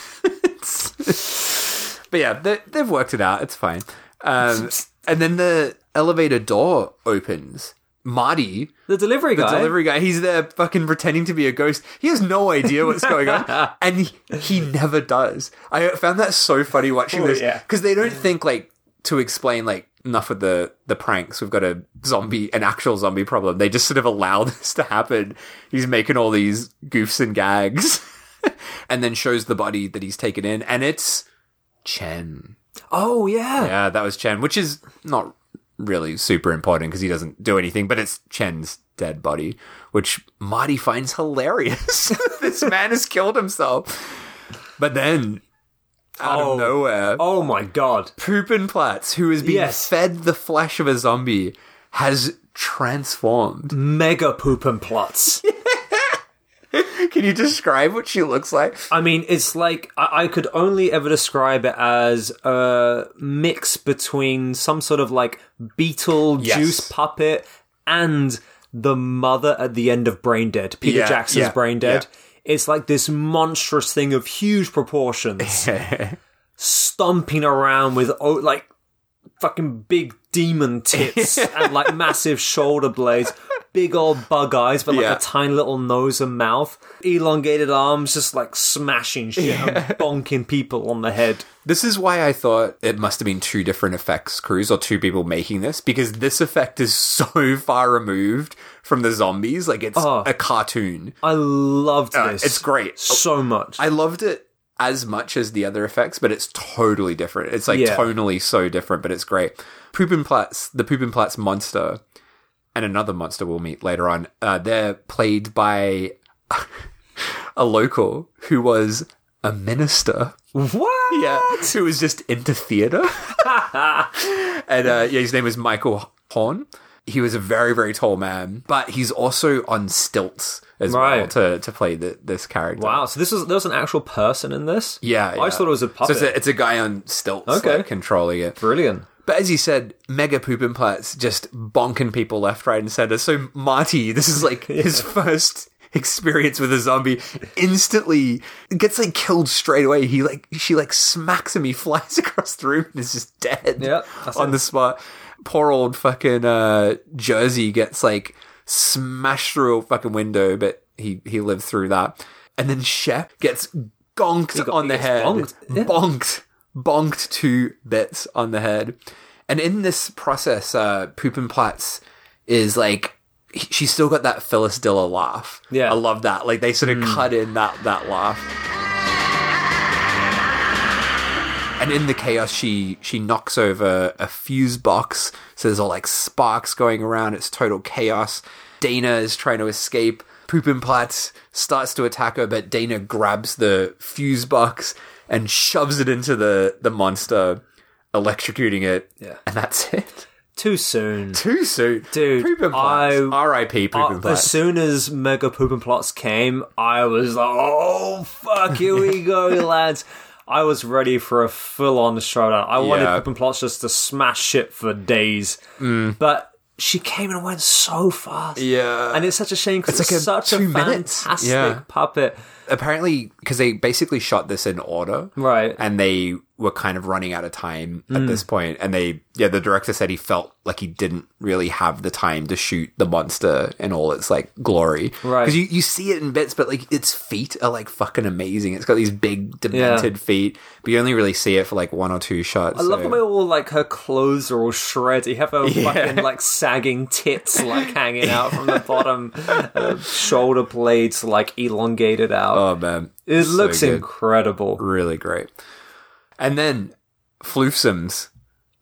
But yeah, they, they've worked it out. It's fine. Um, [laughs] and then the elevator door opens. Marty, the delivery the guy. The delivery guy, he's there fucking pretending to be a ghost. He has no idea what's going on, [laughs] and he, he never does. I found that so funny watching Oh, this yeah. because they don't think like to explain like enough of the the pranks. We've got a zombie, an actual zombie problem. They just sort of allow [laughs] this to happen. He's making all these goofs and gags, [laughs] and then shows the body that he's taken in, and it's Chen. Oh yeah. Yeah, that was Chen, which is not really super important because he doesn't do anything, but it's Chen's dead body, which Marty finds hilarious. [laughs] this man has killed himself. But then, out Oh. of nowhere, Oh my god. Poopin Poopinplatz, who has been Yes. fed the flesh of a zombie, has transformed. Mega Poopinplatz. [laughs] Can you describe what she looks like? I mean, it's like I, I could only ever describe it as a mix between some sort of like beetle Yes. juice puppet and the mother at the end of Brain Dead, Peter Yeah, Jackson's yeah, Brain Dead. yeah. It's like this monstrous thing of huge proportions, [laughs] stomping around with oh, like fucking big demon tits [laughs] and like massive shoulder blades, big old bug eyes, but like Yeah. a tiny little nose and mouth, elongated arms, just like smashing shit and [laughs] bonking people on the head. This is why I thought it must have been two different effects crews or two people making this because this effect is [laughs] so far removed from the zombies. Like it's Oh. a cartoon. I loved Uh, this. it's great. so much. I loved it as much as the other effects, but it's totally different. It's like Yeah. tonally so different, but it's great. Poopinplatz, the Poopinplatz monster, and another monster we'll meet later on. Uh, they're played by [laughs] a local who was a minister. what? Yeah, who was just into theater. [laughs] and uh, yeah, his name is Michael Horn. He was a very, very tall man, but he's also on stilts as well to, to play the, this character. Wow. So this was there was an actual person in this. Yeah, I yeah. just thought it was a So puppet. it's a, it's a guy on stilts, Okay. like, controlling it. Brilliant. But as you said, Mega Poopinplatz just bonking people left, right, and center. So Marty, this is like [laughs] his first experience with a zombie. Instantly gets like killed straight away. He like she like smacks him. He flies [laughs] across the room and is just dead. That's on it. the spot. Poor old fucking uh, Jersey gets like smashed through a fucking window, but he he lived through that. And then Shep gets gonked got- on he the head, bonked. Yeah. bonked, bonked two bits on the head. And in this process, uh, Poopinplatz is like he- she's still got that Phyllis Diller laugh. Yeah. I love that. Like they sort of cut in that that laugh. And in the chaos, she she knocks over a fuse box. So there's all like sparks going around. It's total chaos. Dana is trying to escape. Poopinplatz starts to attack her, but Dana grabs the fuse box and shoves it into the the monster, electrocuting it. Yeah. and that's it. Too soon. Too soon, Dude, Poopinplatz. I- R.I.P. Uh, Poopinplatz. as soon as Mega Poopinplatz came, I was like, oh, fuck, here we [laughs] go, lads. I was ready for a full on showdown. I wanted Yeah. Poopinplatz just to smash shit for days. But she came and went so fast. Yeah. And it's such a shame because It's it's, like a such a two minutes. fantastic Yeah. puppet. Apparently because they basically shot this in order Right. and they were kind of running out of time at Mm. this point and they yeah the director said he felt like he didn't really have the time to shoot the monster in all its like glory Right. because you, you see it in bits but like its feet are like fucking amazing it's got these big demented feet but you only really see it for like one or two shots I love so- the way all like her clothes are all shredded. You have her Yeah. fucking like sagging tits like hanging out from the [laughs] bottom, uh, shoulder blades like elongated out. Oh man it So looks good. incredible. really great. And then Floofsums.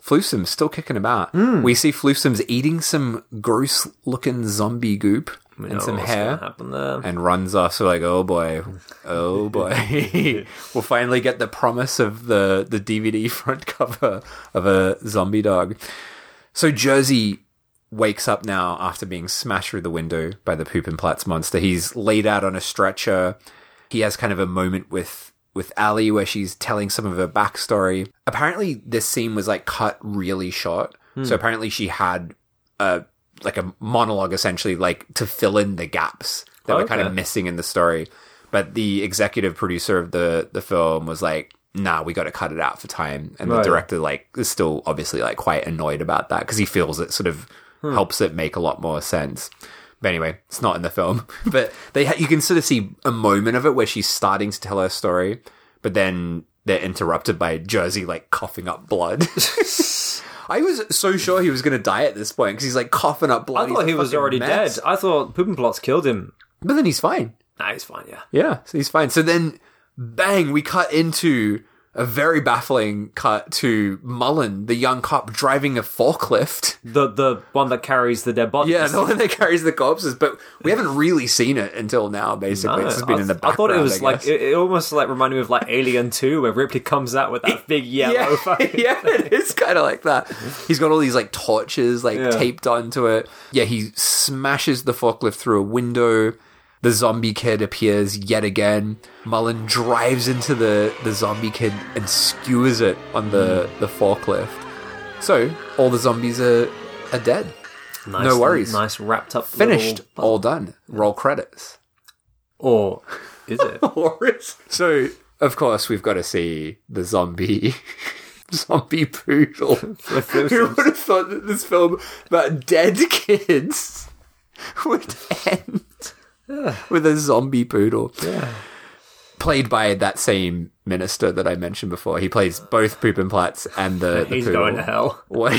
Floofsums still kicking about. Hmm. We see Floofsums eating some gross looking zombie goop We and some hair and runs off. So like, oh boy, oh [laughs] boy. [laughs] we'll finally get the promise of the, the DVD [laughs] front cover of a zombie dog. So Jersey wakes up now after being smashed through the window by the Poopinplatz monster. He's laid out on a stretcher. He has kind of a moment with with Ali where she's telling some of her backstory. Apparently, this scene was like cut really short. Hmm. So apparently, she had a like a monologue essentially, like to fill in the gaps that were kind of missing in the story. But the executive producer of the the film was like, "Nah, we got to cut it out for time." And Right. the director like is still obviously like quite annoyed about that because he feels it sort of Hmm. helps it make a lot more sense. But anyway, it's not in the film. [laughs] But they ha- you can sort of see a moment of it where she's starting to tell her story, but then they're interrupted by Jersey like coughing up blood. [laughs] I was so sure he was going to die at this point because he's like coughing up blood. I thought he was already mess. dead. I thought Poopinplatz killed him. But then he's fine. Nah, he's fine. Yeah. Yeah, so he's fine. So then, bang, we cut into a very baffling cut to Mullen, the young cop driving a forklift. The the one that carries the dead bodies. Yeah, the one that carries the corpses, but we haven't really seen it until now. Basically, No, it's just been I, in the background. I thought it was like it, it almost like reminded me of like Alien Two, where Ripley comes out with that [laughs] big yellow. yeah, [laughs] yeah, it is kind of like that. He's got all these like torches like Yeah. taped onto it. Yeah, he smashes the forklift through a window. The zombie kid appears yet again. Mullen drives into the, the zombie kid and skewers it on the, hmm. the forklift. So all the zombies are are dead. Nice, no worries. Nice wrapped up. Finished. All done. Roll credits. Or is it? [laughs] So of course we've got to see the zombie [laughs] zombie poodle. Who would have thought that this film about dead kids [laughs] would end [sighs] with a zombie poodle? Yeah. Played by that same minister that I mentioned before. He plays both Poopinplatz, the, the He's poodle. going to hell. [laughs] What?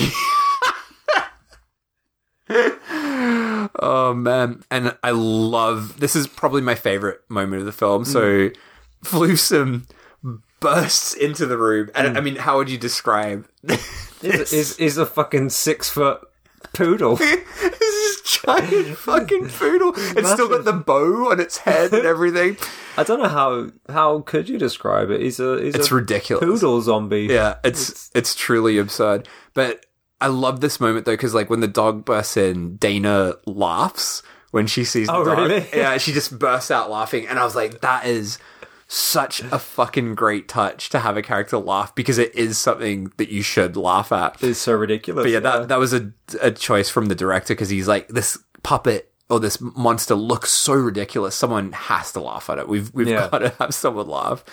oh man, and I love this is probably my favorite moment of the film. So, mm. Floofsome bursts into the room, and mm. I mean, how would you describe Is, is is a fucking six foot poodle? [laughs] giant [laughs] fucking poodle? It's still got the bow on its head and everything. [laughs] I don't know how how could you describe it? He's a he's It's a ridiculous. poodle zombie. Yeah, it's it's truly absurd. But I love this moment though because like when the dog bursts in, Dana laughs when she sees the Oh, dog. really? Yeah, she just bursts out laughing, and I was like, that is such a fucking great touch to have a character laugh because it is something that you should laugh at. It's so ridiculous. But yeah, that that was a a choice from the director because he's like this puppet or this monster looks so ridiculous. Someone has to laugh at it. We've we've Yeah. got to have someone laugh.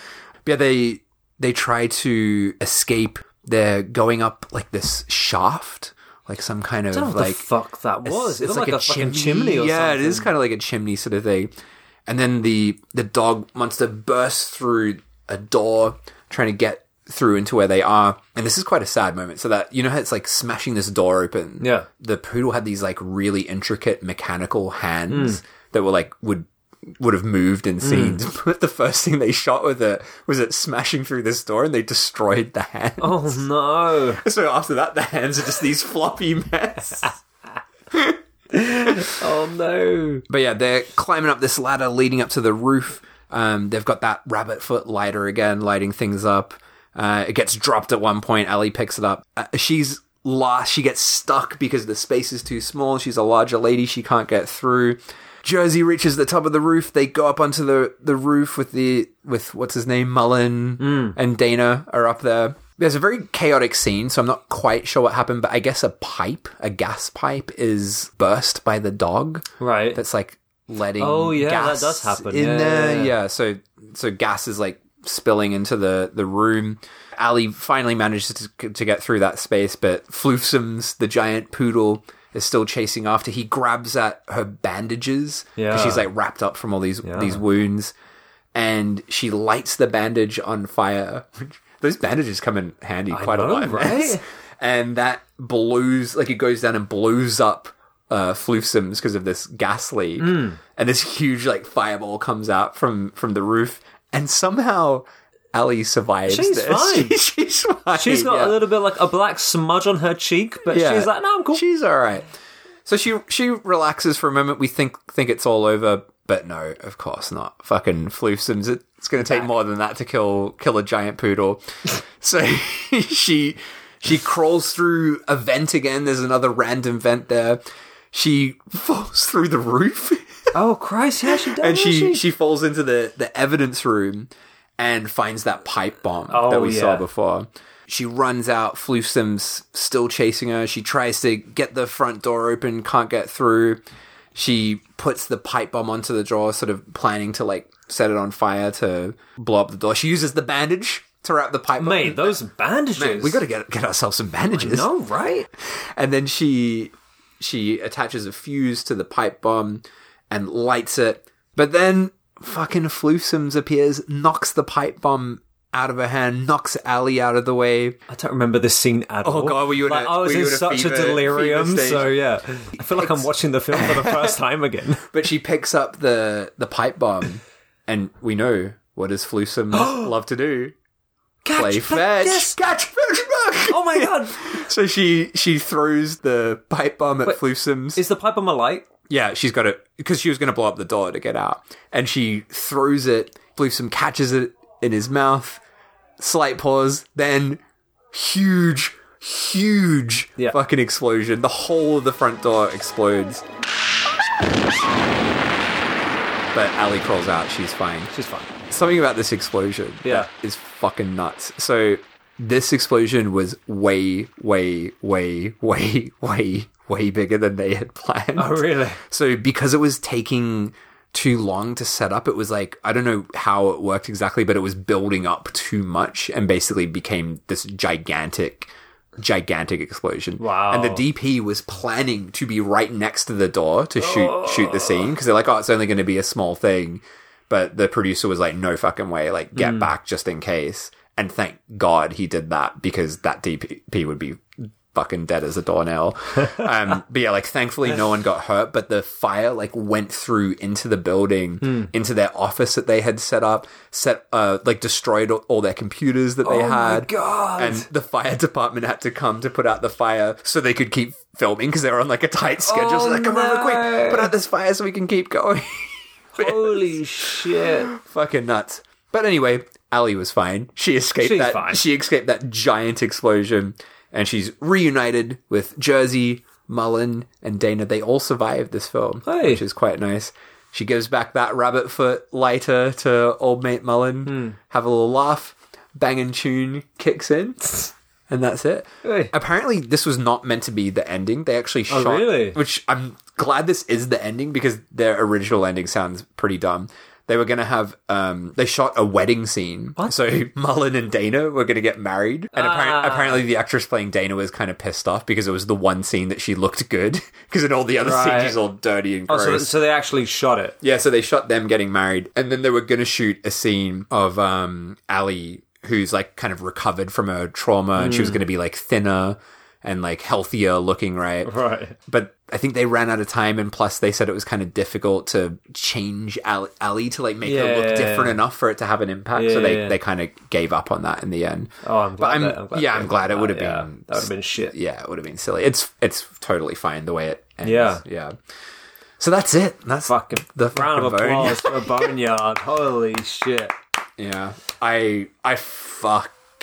But yeah, they they try to escape. They're going up like this shaft, like some kind of I don't know what like the fuck that was. It it's looked like, a, fucking chimney or something. yeah, something. it is kind of like a chimney sort of thing. And then the the dog monster bursts through a door, trying to get through into where they are. And this is quite a sad moment. So that you know how it's like smashing this door open. Yeah. The poodle had these like really intricate mechanical hands Hmm. that were like would would have moved in scenes. Hmm. But the first thing they shot with it was it smashing through this door and they destroyed the hands. Oh no! [laughs] So after that the hands are just these floppy [laughs] mess. [laughs] [laughs] Oh no! But yeah, they're climbing up this ladder leading up to the roof. Um, they've got that rabbit foot lighter again, lighting things up. Uh, it gets dropped at one point. Ellie picks it up. Uh, she's lost. She gets stuck because the space is too small. She's a larger lady. She can't get through. Jersey reaches the top of the roof. They go up onto the, the roof with the with what's his name, Mullen and Dana are up there. There's a very chaotic scene, so I'm not quite sure what happened, but I guess a pipe, a gas pipe, is burst by the dog Right. that's like letting Oh, yeah, that does happen. in Yeah, there yeah, yeah, yeah. so so gas is like spilling into the the room ali finally manages to, to get through that space but floofsums the giant poodle is still chasing after he grabs at her bandages Yeah. she's like wrapped up from all these these wounds and she lights the bandage on fire those bandages come in handy quite a know, lot right? [laughs] and that blows like it goes down and blows up uh floofsums because of this gas leak Hmm. and this huge like fireball comes out from from the roof and somehow Ali survives She's this. fine. She- [laughs] she's fine. She's got yeah. a little bit like a black smudge on her cheek, but Yeah. she's like, "No, I'm cool." She's all right. So she she relaxes for a moment. We think think it's all over, but no, of course not. Fucking floofsums. It, it's going to take more than that to kill kill a giant poodle. [laughs] so [laughs] she She crawls through a vent again. There's another random vent there. She falls [laughs] through the roof. Oh Christ! Yeah, she does. and she, doesn't she falls into the the evidence room and finds that pipe bomb Oh, that we saw before. She runs out. Floofsom's still chasing her. She tries to get the front door open, can't get through. She puts the pipe bomb onto the drawer, sort of planning to like set it on fire to blow up the door. She uses the bandage to wrap the pipe bomb. Mate, those bandages. Man, we got to get get ourselves some bandages. No, right? [laughs] And then she she attaches a fuse to the pipe bomb and lights it. But then fucking Floofsums appears, knocks the pipe bomb out of her hand, knocks Ali out of the way. I don't remember this scene at Oh, all. Oh god, were you in like, a- I was in in a such fever- a delirium, so yeah. I feel like I'm watching the film for the first [laughs] time again. But she picks up the the pipe bomb, [laughs] and we know what does Floofsum [gasps] love to do? Play fetch. yes. Catch fetch back. Oh my god! [laughs] So she she throws the pipe bomb at Wait, Floofsum's. Is the pipe bomb my light? Yeah, she's got it because she was going to blow up the door to get out, and she throws it. Floofsum catches it in his mouth. Slight pause, then huge, huge Yeah. fucking explosion. The whole of the front door explodes. But Ali crawls out. She's fine. She's fine. Something about this explosion Yeah. is fucking nuts. So this explosion was way, way, way, way, way, way bigger than they had planned. Oh really? So because it was taking too long to set up, it was like I don't know how it worked exactly, but it was building up too much and basically became this gigantic gigantic explosion. Wow. And the DP was planning to be right next to the door to shoot shoot the scene because they're like, "Oh, it's only going to be a small thing." But the producer was like, "No fucking way. Like get hmm. back just in case." And thank God he did that because that DP would be fucking dead as a doornail. [laughs] um, but yeah, like thankfully no one got hurt, but the fire like went through into the building, into their office that they had set up, set uh like destroyed all, their computers that they Oh my had. God. And the fire [laughs] department had to come to put out the fire so they could keep filming because they were on like a tight schedule. so Oh, like, come over no. quick, put out this fire so we can keep going. [laughs] Holy shit! Fucking nuts. But anyway, Ali was fine. She escaped She's that. fine. She escaped that giant explosion, and she's reunited with Jersey, Mullen, and Dana. They all survived this film, Hey. which is quite nice. She gives back that rabbit foot lighter to old mate Mullen. Hmm. Have a little laugh. Banging tune kicks in. And that's it. Hey. Apparently, this was not meant to be the ending. They actually Oh, shot, really? which I'm glad this is the ending because their original ending sounds pretty dumb. They were gonna have, um, they shot a wedding scene. So [laughs] Mullen and Dana were gonna get married, and Ah. apparent, apparently the actress playing Dana was kind of pissed off because it was the one scene that she looked good. [laughs] Because in all the other Right. scenes she's all dirty and Oh, gross. so, so they actually shot it. Yeah, so they shot them getting married, and then they were going to shoot a scene of um Ali, who's like kind of recovered from her trauma, and she was going to be like thinner and like healthier looking, right? Right. But I think they ran out of time, and plus they said it was kind of difficult to change Ali, Ali to like make her Yeah. look different enough for it to have an impact. so they yeah. they kind of gave up on that in the end. Oh, I'm glad. But I'm, that- I'm glad yeah, I'm glad it would have yeah. been That would have been shit. yeah, it would have been silly. It's it's totally fine the way it ends. Yeah. yeah. So that's it. That's Fucking the round of fucking applause for [laughs] Boneyard. Holy shit! Yeah, I I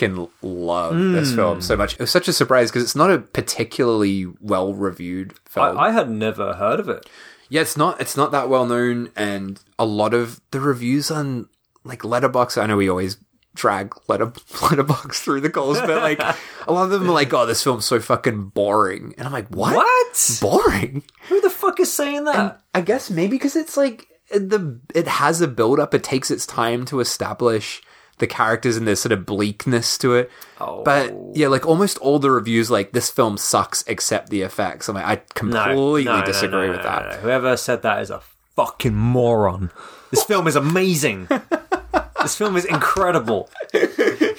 fucking love Hmm. this film so much. It was such a surprise because it's not a particularly well reviewed film. I, I had never heard of it. yeah, it's not it's not that well known, and a lot of the reviews on like Letterboxd. I know we always drag letter [laughs] Letterboxd through the goals, but like [laughs] a lot of them are like, "Oh, this film's so fucking boring," and I'm like, "What? What? Boring?" Who the fuck is saying that? I guess maybe because it's like the it has a build up. It takes its time to establish the characters and there's sort of bleakness to it. Oh. But yeah, like almost all the reviews, like this film sucks except the effects. I'm like, I completely No, no, disagree no, with that. Whoever said that is a fucking moron. This film is amazing. [laughs] this film is incredible. [laughs]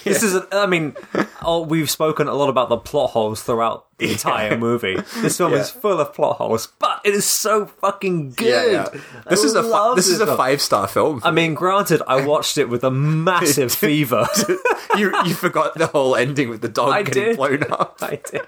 This is, a, I mean, oh, we've spoken a lot about the plot holes throughout the entire movie. This film is full of plot holes, but it is so fucking good. Yeah, yeah. This I is a fi- this is a five star film. I mean, granted, I watched it with a massive [laughs] fever. [laughs] you you forgot the whole ending with the dog I getting did. blown up. [laughs] I did.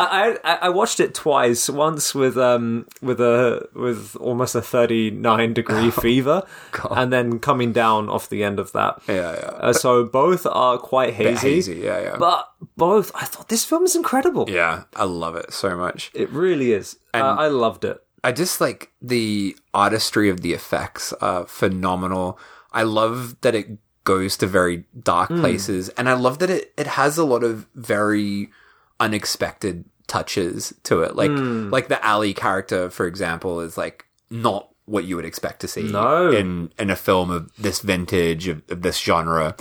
I, I I watched it twice. Once with um with a with almost a thirty nine degree fever, and then coming down off the end of that. Yeah, yeah. Uh, so both are quite hazy. hazy, yeah, yeah. But both. I thought this film is incredible. Yeah, I love it so much. It really is. Uh, I loved it. I just like the artistry of the effects are phenomenal. I love that it goes to very dark places and I love that it, it has a lot of very unexpected touches to it. Like like the Ali character, for example, is like not what you would expect to see No. in in a film of this vintage of, of this genre.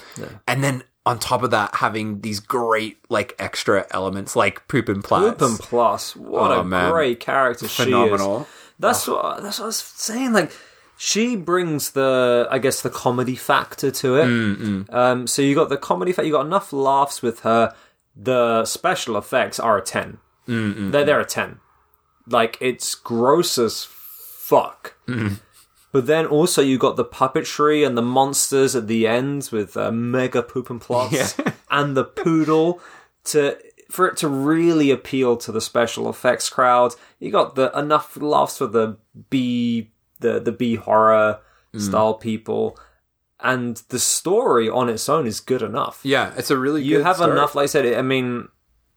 And then on top of that, having these great like extra elements like Poopinplatz. Poop and Plus, what Oh, a man. great character she is. Phenomenal. That's what that's what I was saying. Like she brings the, I guess, the comedy factor to it. Mm, Um, so you got the comedy factor. You got enough laughs with her. The special effects are a ten. Mm, They're they're a ten. Like it's gross as fuck. Mm. But then also you got the puppetry and the monsters at the end with uh, mega Poopinplatz [laughs] and the poodle to for it to really appeal to the special effects crowd. You got the enough laughs for the B the the B horror Mm. style people, and the story on its own is good enough. Yeah, it's a really You have enough. Like I said, I mean,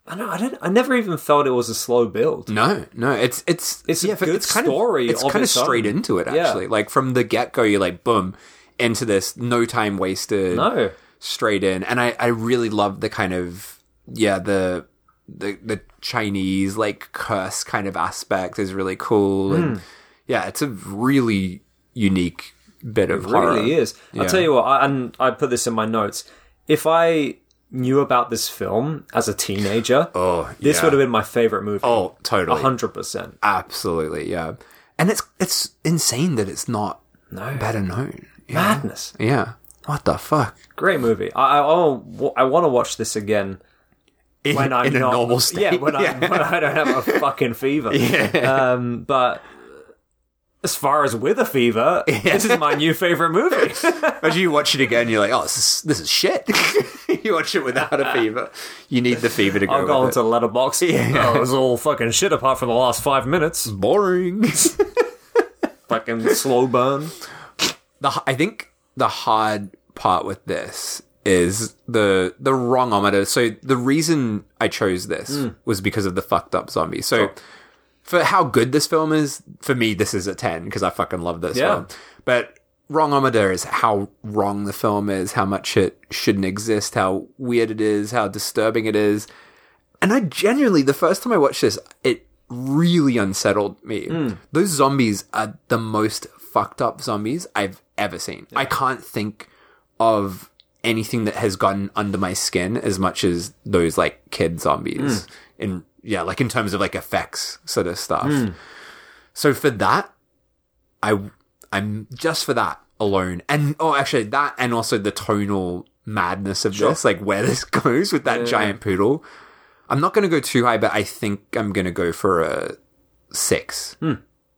I know I don't. I never even felt it was a slow build. No, no, it's it's It's a yeah, but good it's kind story Of, it's kind of its own. straight into it Yeah. actually. Like from the get go, you're like boom into this, no time wasted, No. straight in. And I I really love the kind of yeah the the the Chinese like curse kind of aspect is really cool. Hmm. And yeah, it's a really unique bit of It horror. really is. Yeah. I'll tell you what, I, and I put this in my notes. If I knew about this film as a teenager, [laughs] Oh, this yeah. would have been my favorite movie. Oh, totally. hundred percent. Absolutely, yeah. And it's it's insane that it's not No. better known. Yeah. Madness. Yeah. What the fuck? Great movie. I I, I, I want to watch this again In, when I'm in a not, normal [laughs] state. Yeah, when, I, [laughs] when I don't have a fucking fever. Um, but as far as with a fever, this is my new favorite movie. [laughs] Imagine you watch it again, you're like, oh, this is, this is shit. [laughs] you watch it without a fever. You need the fever to go I'll go with into. Letterboxd. Oh, it was all fucking shit apart from the last five minutes. Boring. [laughs] Fucking slow burn. the I think the hard part with this is the the wrongometer. So the reason I chose this Hmm. was because of the fucked up zombie. So for how good this film is, for me this is a 10 because I fucking love this Yeah. film. But wrongometer is how wrong the film is, how much it shouldn't exist, how weird it is, how disturbing it is. And I genuinely, the first time I watched this, it really unsettled me. Hmm. Those zombies are the most fucked up zombies I've ever seen. I can't think of anything that has gotten under my skin as much as those like kid zombies. Hmm. In yeah, like in terms of like effects sort of stuff. So for that, I I'm just for that alone, and oh, actually that, and also the tonal madness of this, like where this [laughs] goes with that giant poodle. I'm not going to go too high, but I think I'm going to go for a six.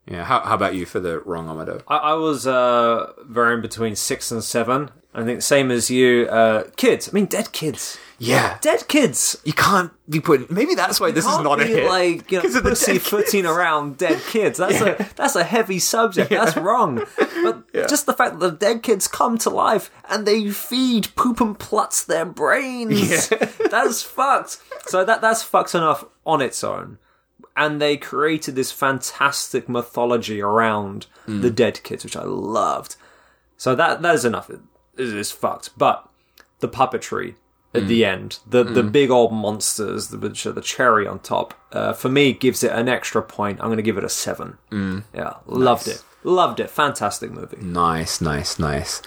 Yeah. How, how about you for the wrongometer? I, I was uh, varying between six and seven. I think same as you. Uh, kids. I mean, dead kids. Yeah. Dead kids. You can't be putting. Maybe that's why this is not a hit. like you know, of the pussy footing around dead kids. That's a that's a heavy subject. That's wrong. But [laughs] just the fact that the dead kids come to life and they feed Poopinplatz their brains. [laughs] that's fucked. So that that's fucked enough on its own. And they created this fantastic mythology around hmm. the dead kids, which I loved. So that that is enough. It is fucked. But the puppetry at the mm. end, the the mm. big old monsters, which are the cherry on top, uh, for me gives it an extra point. I'm going to give it a seven. Mm. Yeah, loved it, loved it. Fantastic movie. Nice, nice, nice.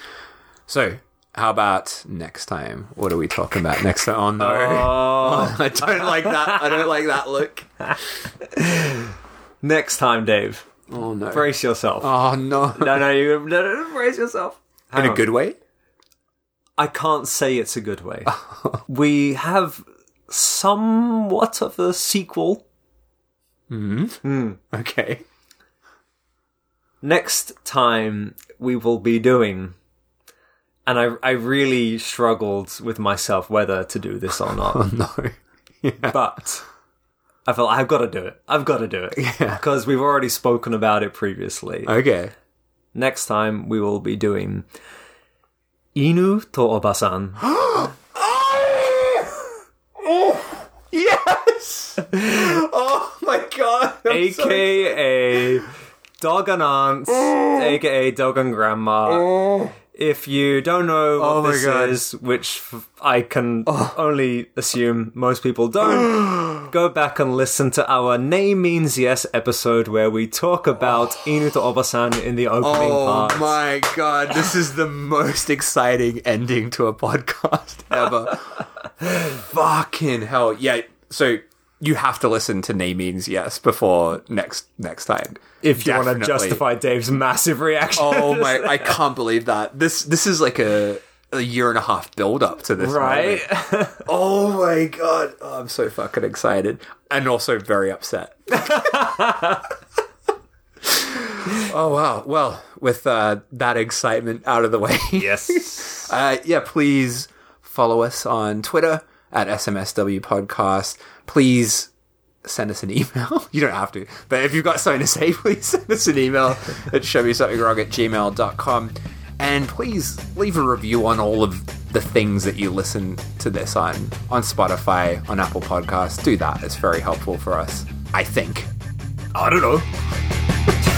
So, how about next time? What are we talking about next time? Oh no, [laughs] oh. [laughs] I don't like that. I don't like that look. [laughs] Next time, Dave, Oh no. brace yourself. Oh no. No, no, you no, no, brace yourself. In Hang a good way? I can't say it's a good way. [laughs] we have somewhat of a sequel. Hmm? Hmm. Okay. next time we will be doing and I, I really struggled with myself whether to do this or not. [laughs] Oh, No. [laughs] but i felt i've got to do it. I've got to do it. Because we've already spoken about it previously. Okay. next time we will be doing Inu to Obasan. [gasps] oh, yes! oh my god. I'm AKA so... Dogan Aunts, AKA Dogan Grandma. Oh. If you don't know what Oh this God. is, which I can oh. only assume most people don't, [gasps] go back and listen to our Name Means Yes episode where we talk about oh. Inu to Obasan in the opening Oh part. Oh my god, this is the [laughs] most exciting ending to a podcast ever. [laughs] Fucking hell. Yeah, so you have to listen to Name Means Yes before next next time. If you want to justify Dave's massive reaction. Oh my I can't believe that. This this is like a a year and a half build up to this Right? [laughs] Oh my god. Oh, I'm so fucking excited. And also very upset. [laughs] oh wow. Well, with uh, that excitement out of the way. yes. [laughs] Uh, yeah, please follow us on Twitter at SMSW Podcast. Please send us an email. [laughs] You don't have to, but if you've got something to say, [laughs] please send us an email at showmesomethingwrong at gmail.com. And please leave a review on all of the things that you listen to this on, on Spotify, on Apple Podcasts. Do that. It's very helpful for us, I think. I don't know. [laughs]